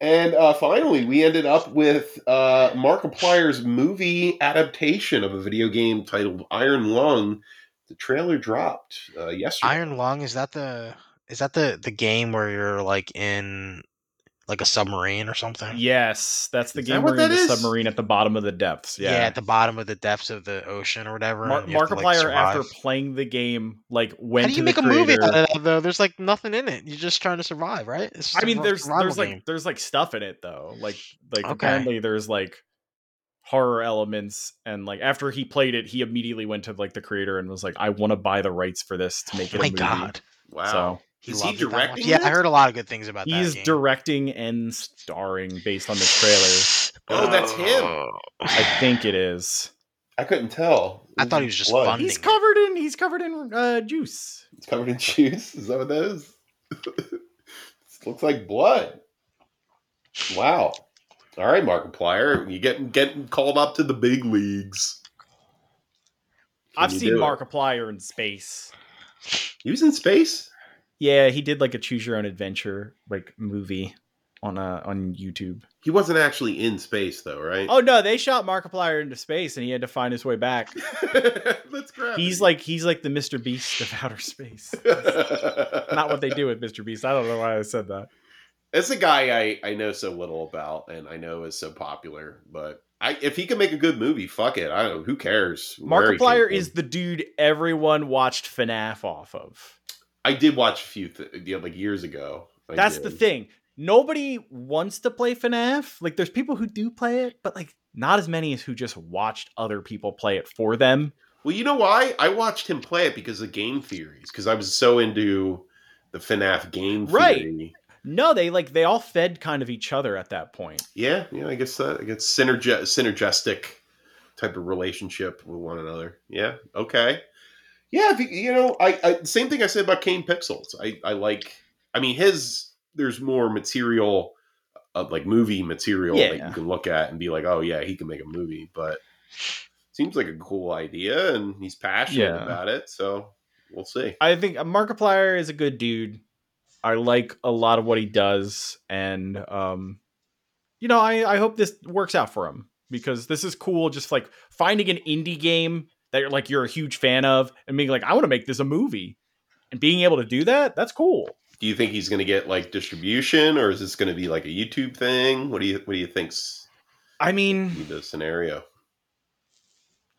And uh, finally, we ended up with uh, Markiplier's movie adaptation of a video game titled Iron Lung. The trailer dropped uh, yesterday. Iron Lung is that the is that the the game where you're like in like a submarine or something? Yes, that's the Is game what where you're in the is? submarine at the bottom of the depths. Yeah. Yeah. at the bottom of the depths of the ocean or whatever. Mar- and you have to, like, Markiplier, after playing the game, like went How do you the make a movie out of that though? There's like nothing in it. You're just trying to survive, right? It's just I a mean, sur- there's survival there's like there's like stuff in it though. Like like Okay. apparently there's like horror elements and like after he played it, he immediately went to like the creator and was like, I want to buy the rights for this to oh make Oh it my a movie. god, wow. So he Is he loved it directing Yeah. I heard a lot of good things about that. he's directing and starring based on the trailer. Oh, that's him. I think it is. I couldn't tell. I thought he was just Blood. fun. He's covered in he's covered in uh, juice. It's covered in juice. Is that what that is? this looks like blood. Wow. All right, Markiplier, you getting getting called up to the big leagues. I've seen do it? Markiplier in space. He was in space. Yeah, he did like a choose your own adventure like movie on uh on YouTube. He wasn't actually in space though, right? Oh no, they shot Markiplier into space and he had to find his way back. Let's grab. He's like he's like the Mr. Beast of outer space. Not what they do with Mr. Beast. I don't know why I said that. It's a guy I, I know so little about and I know is so popular, but I if he can make a good movie, fuck it. I don't know. Who cares? Markiplier is the dude everyone watched FNAF off of. I did watch a few th- you know, like years ago. I That's the thing. Nobody wants to play FNAF. Like there's people who do play it, but like not as many as who just watched other people play it for them. Well, you know why? I watched him play it because of game theories. Because I was so into the FNAF game Right. theory. No, they like they all fed kind of each other at that point. Yeah, yeah. I guess that I guess synergistic type of relationship with one another. Yeah. Okay. Yeah. You know, I, I same thing I said about Kane Pixels. I I like. I mean, his there's more material, uh, like movie material that Yeah. you can look at and be like, oh yeah, he can make a movie. But seems like a cool idea, and he's passionate Yeah. about it. So we'll see. I think Markiplier is a good dude. I like a lot of what he does, and um, you know, I I hope this works out for him because this is cool. Just like finding an indie game that you're like you're a huge fan of, and being like, I want to make this a movie, and being able to do that, that's cool. Do you think he's going to get like distribution, or is this going to be like a YouTube thing? What do you What do you think's I mean, the scenario?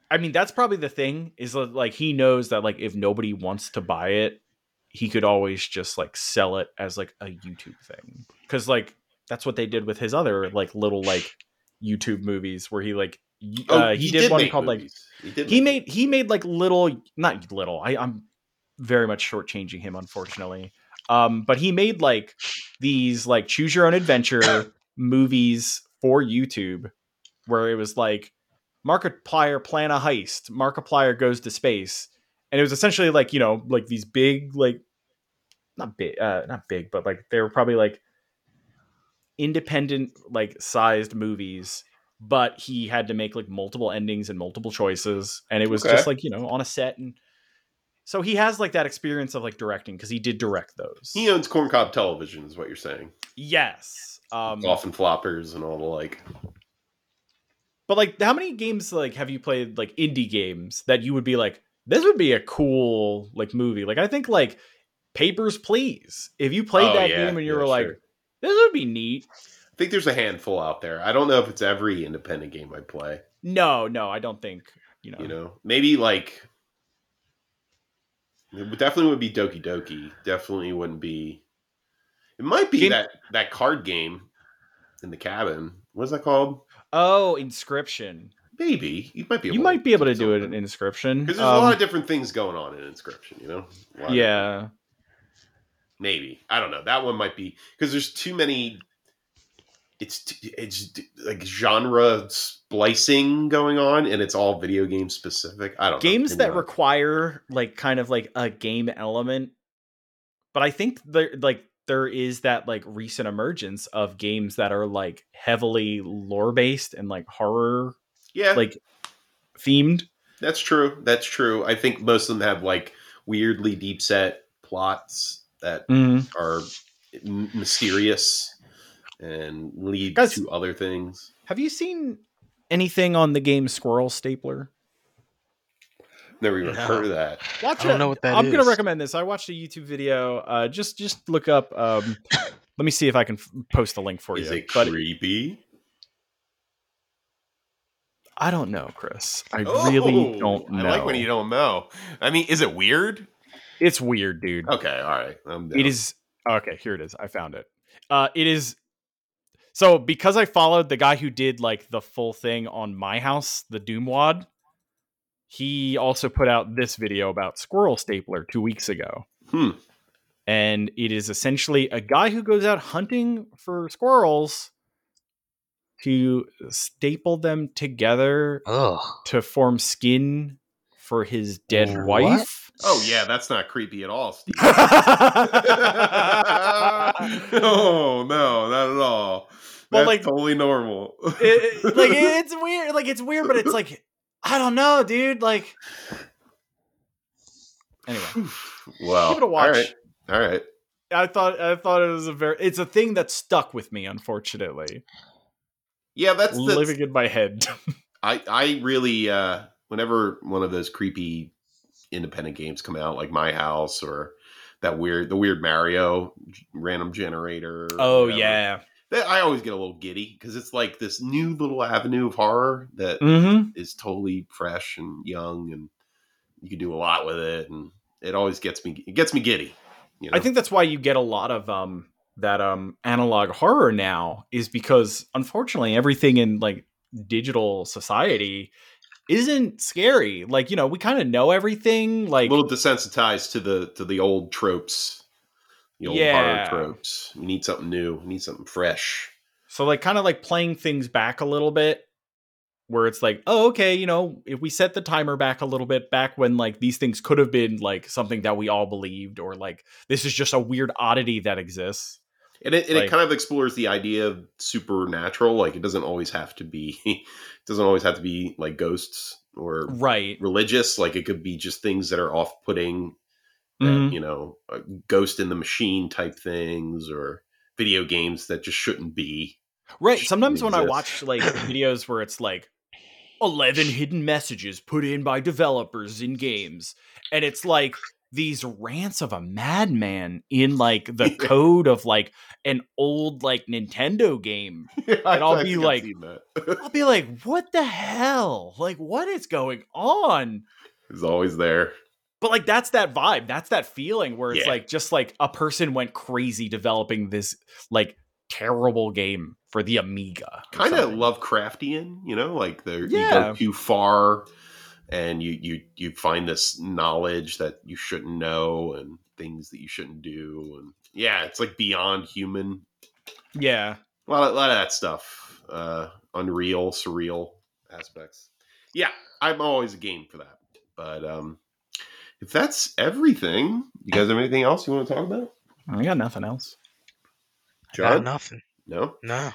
I mean, that's probably the thing is like he knows that like if nobody wants to buy it, he could always just like sell it as like a YouTube thing. Cause like that's what they did with his other like little like YouTube movies where he like y- uh, he, did, one make called like he he made he made like little not little. I, I'm very much shortchanging him, unfortunately. Um, but he made like these like choose your own adventure movies for YouTube, where it was like Markiplier plan a heist, Markiplier goes to space, and it was essentially like you know like these big like not big uh not big but like they were probably like independent like sized movies but he had to make like multiple endings and multiple choices and it was Okay. just like you know on a set and so he has like that experience of like directing because he did direct those He owns Corncob Television, is what you're saying. yes um and floppers and all the like. but like how many games like have you played like indie games that you would be like this would be a cool like movie like i think like papers please if you played Oh, that yeah, game and you yeah, were like sure. this would be neat think there's a handful out there. I don't know if it's every independent game I play. no no i don't think you know You know, maybe like it definitely would be Doki Doki. Definitely wouldn't be. It might be Game- that that card game in the cabin. What's that called? oh inscription Maybe you might be. you might be able to do it in inscription because there's Um, a lot of different things going on in Inscription. You know. Of yeah maybe i don't know that one might be because there's too many it's it's like genre splicing going on and it's all video game specific. I don't games know that require like kind of like a game element but i think there like there is that like recent emergence of games that are like heavily lore based and like horror yeah. like themed. That's true. That's true. I think most of them have like weirdly deep set plots that mm-hmm. are mysterious and lead Guys- to other things have you seen anything on the game squirrel stapler never even No. heard of that watch I don't it. know what that i'm gonna recommend this i watched a youtube video uh just just look up um let me see if i can f- post a link for is you Is it but creepy i don't know chris i really don't know Oh, i like when you don't know i mean is it weird it's weird dude Okay, all right. I'm it is. okay. Here it is. I found it. Uh, it is. So because I followed the guy who did like the full thing on my house, the Doom Wad, he also put out this video about Squirrel Stapler two weeks ago, Hmm. and it is essentially a guy who goes out hunting for squirrels to staple them together Ugh. to form skin for his dead What? wife. Oh yeah, that's not creepy at all, Steve. oh no, no, not at all. Well, That's like- totally normal. it, like it's weird like it's weird but it's like i don't know dude like Anyway, well, give it a watch. All right. All right. I thought I thought it was a very it's a thing that stuck with me, unfortunately. Yeah, that's, that's living in my head. I I really uh whenever one of those creepy independent games come out, like My House or that weird the weird Mario random generator. Oh whatever, yeah. that- I always get a little giddy because it's like this new little avenue of horror that Mm-hmm. is totally fresh and young, and you can do a lot with it, and it always gets me it gets me giddy. You know? I think that's why you get a lot of um that um analog horror now is because unfortunately everything in like digital society isn't scary. Like, you know, we kind of know everything. Like a little desensitized to the to the old tropes, the old Yeah. horror tropes. You need something new. You need something fresh. so like kind of like playing things back a little bit where it's like, oh, okay, you know, if we set the timer back a little bit back when like these things could have been like something that we all believed or like this is just a weird oddity that exists. And it, and Like- it kind of explores the idea of supernatural. Like it doesn't always have to be, it doesn't always have to be like ghosts or Right. religious. Like it could be just things that are off-putting. That, Mhm. You know, ghost in the machine type things or video games that just shouldn't be. Right. shouldn't Sometimes when I watch like videos where it's like 11 hidden messages put in by developers in games, and it's like these rants of a madman in like the Yeah. code of like an old like Nintendo game. and I'll be like- I'll be like, what the hell? Like, what is going on? is always there. But like that's that vibe. That's that feeling where it's Yeah. like just like a person went crazy developing this like terrible game for the Amiga. kind of. Lovecraftian, you know, like the you Yeah. go too far and you you you find this knowledge that you shouldn't know and things that you shouldn't do and yeah, it's like beyond human. Yeah. A lot of, a lot of that stuff, uh, unreal, surreal aspects. Yeah, I'm always a game for that. But um, if that's everything, you guys have anything else you want to talk about? I got nothing else. I got John? nothing. No. No, I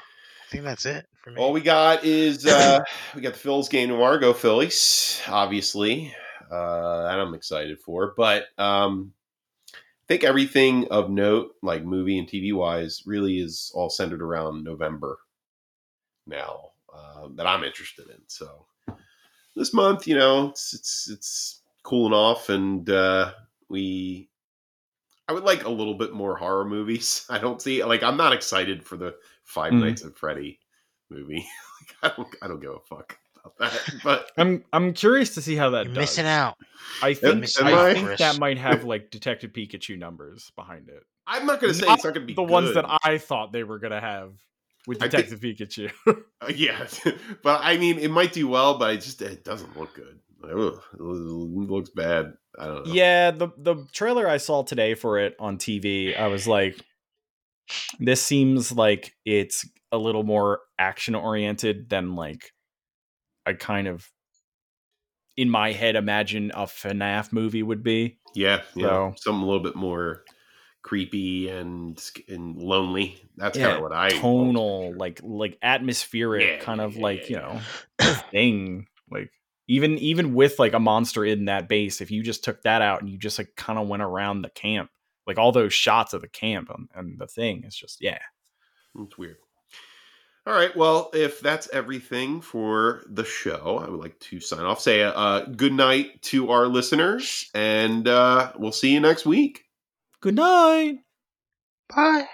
think that's it for me. All we got is uh, we got the Phillies game tomorrow. Go Phillies, obviously. Uh, that I'm excited for. But um, I think everything of note, like movie and TV wise, really is all centered around November now uh, that I'm interested in. So this month, you know, it's it's it's cooling off, and uh, we. I would like a little bit more horror movies. I don't see like I'm not excited for the Five Mm. Nights at Freddy movie. like, I don't I don't give a fuck about that. But I'm I'm curious to see how that You're does. missing out. I think missing I out, think Chris. that might have like Detective Pikachu numbers behind it. I'm not gonna say Not it's not gonna be the ones that I thought they were gonna have with I think- Detective Pikachu. Uh, yeah, but I mean, it might do well, but it just it doesn't look good. Like, ugh, it looks bad. I don't know. yeah, the the trailer I saw today for it on TV, I was like, this seems like it's a little more action oriented than like I kind of in my head imagine a FNAF movie would be. yeah, yeah. So- Something a little bit more creepy and and lonely. That's Yeah, kind of what I tonal, like like atmospheric, Yeah, kind of yeah, like you know thing. Like even even with like a monster in that base, if you just took that out and you just like kind of went around the camp, like all those shots of the camp and, and the thing, it's just yeah. It's weird. All right. Well, if that's everything for the show, I would like to sign off. Say uh, good night to our listeners, and uh, we'll see you next week. Good night. Bye.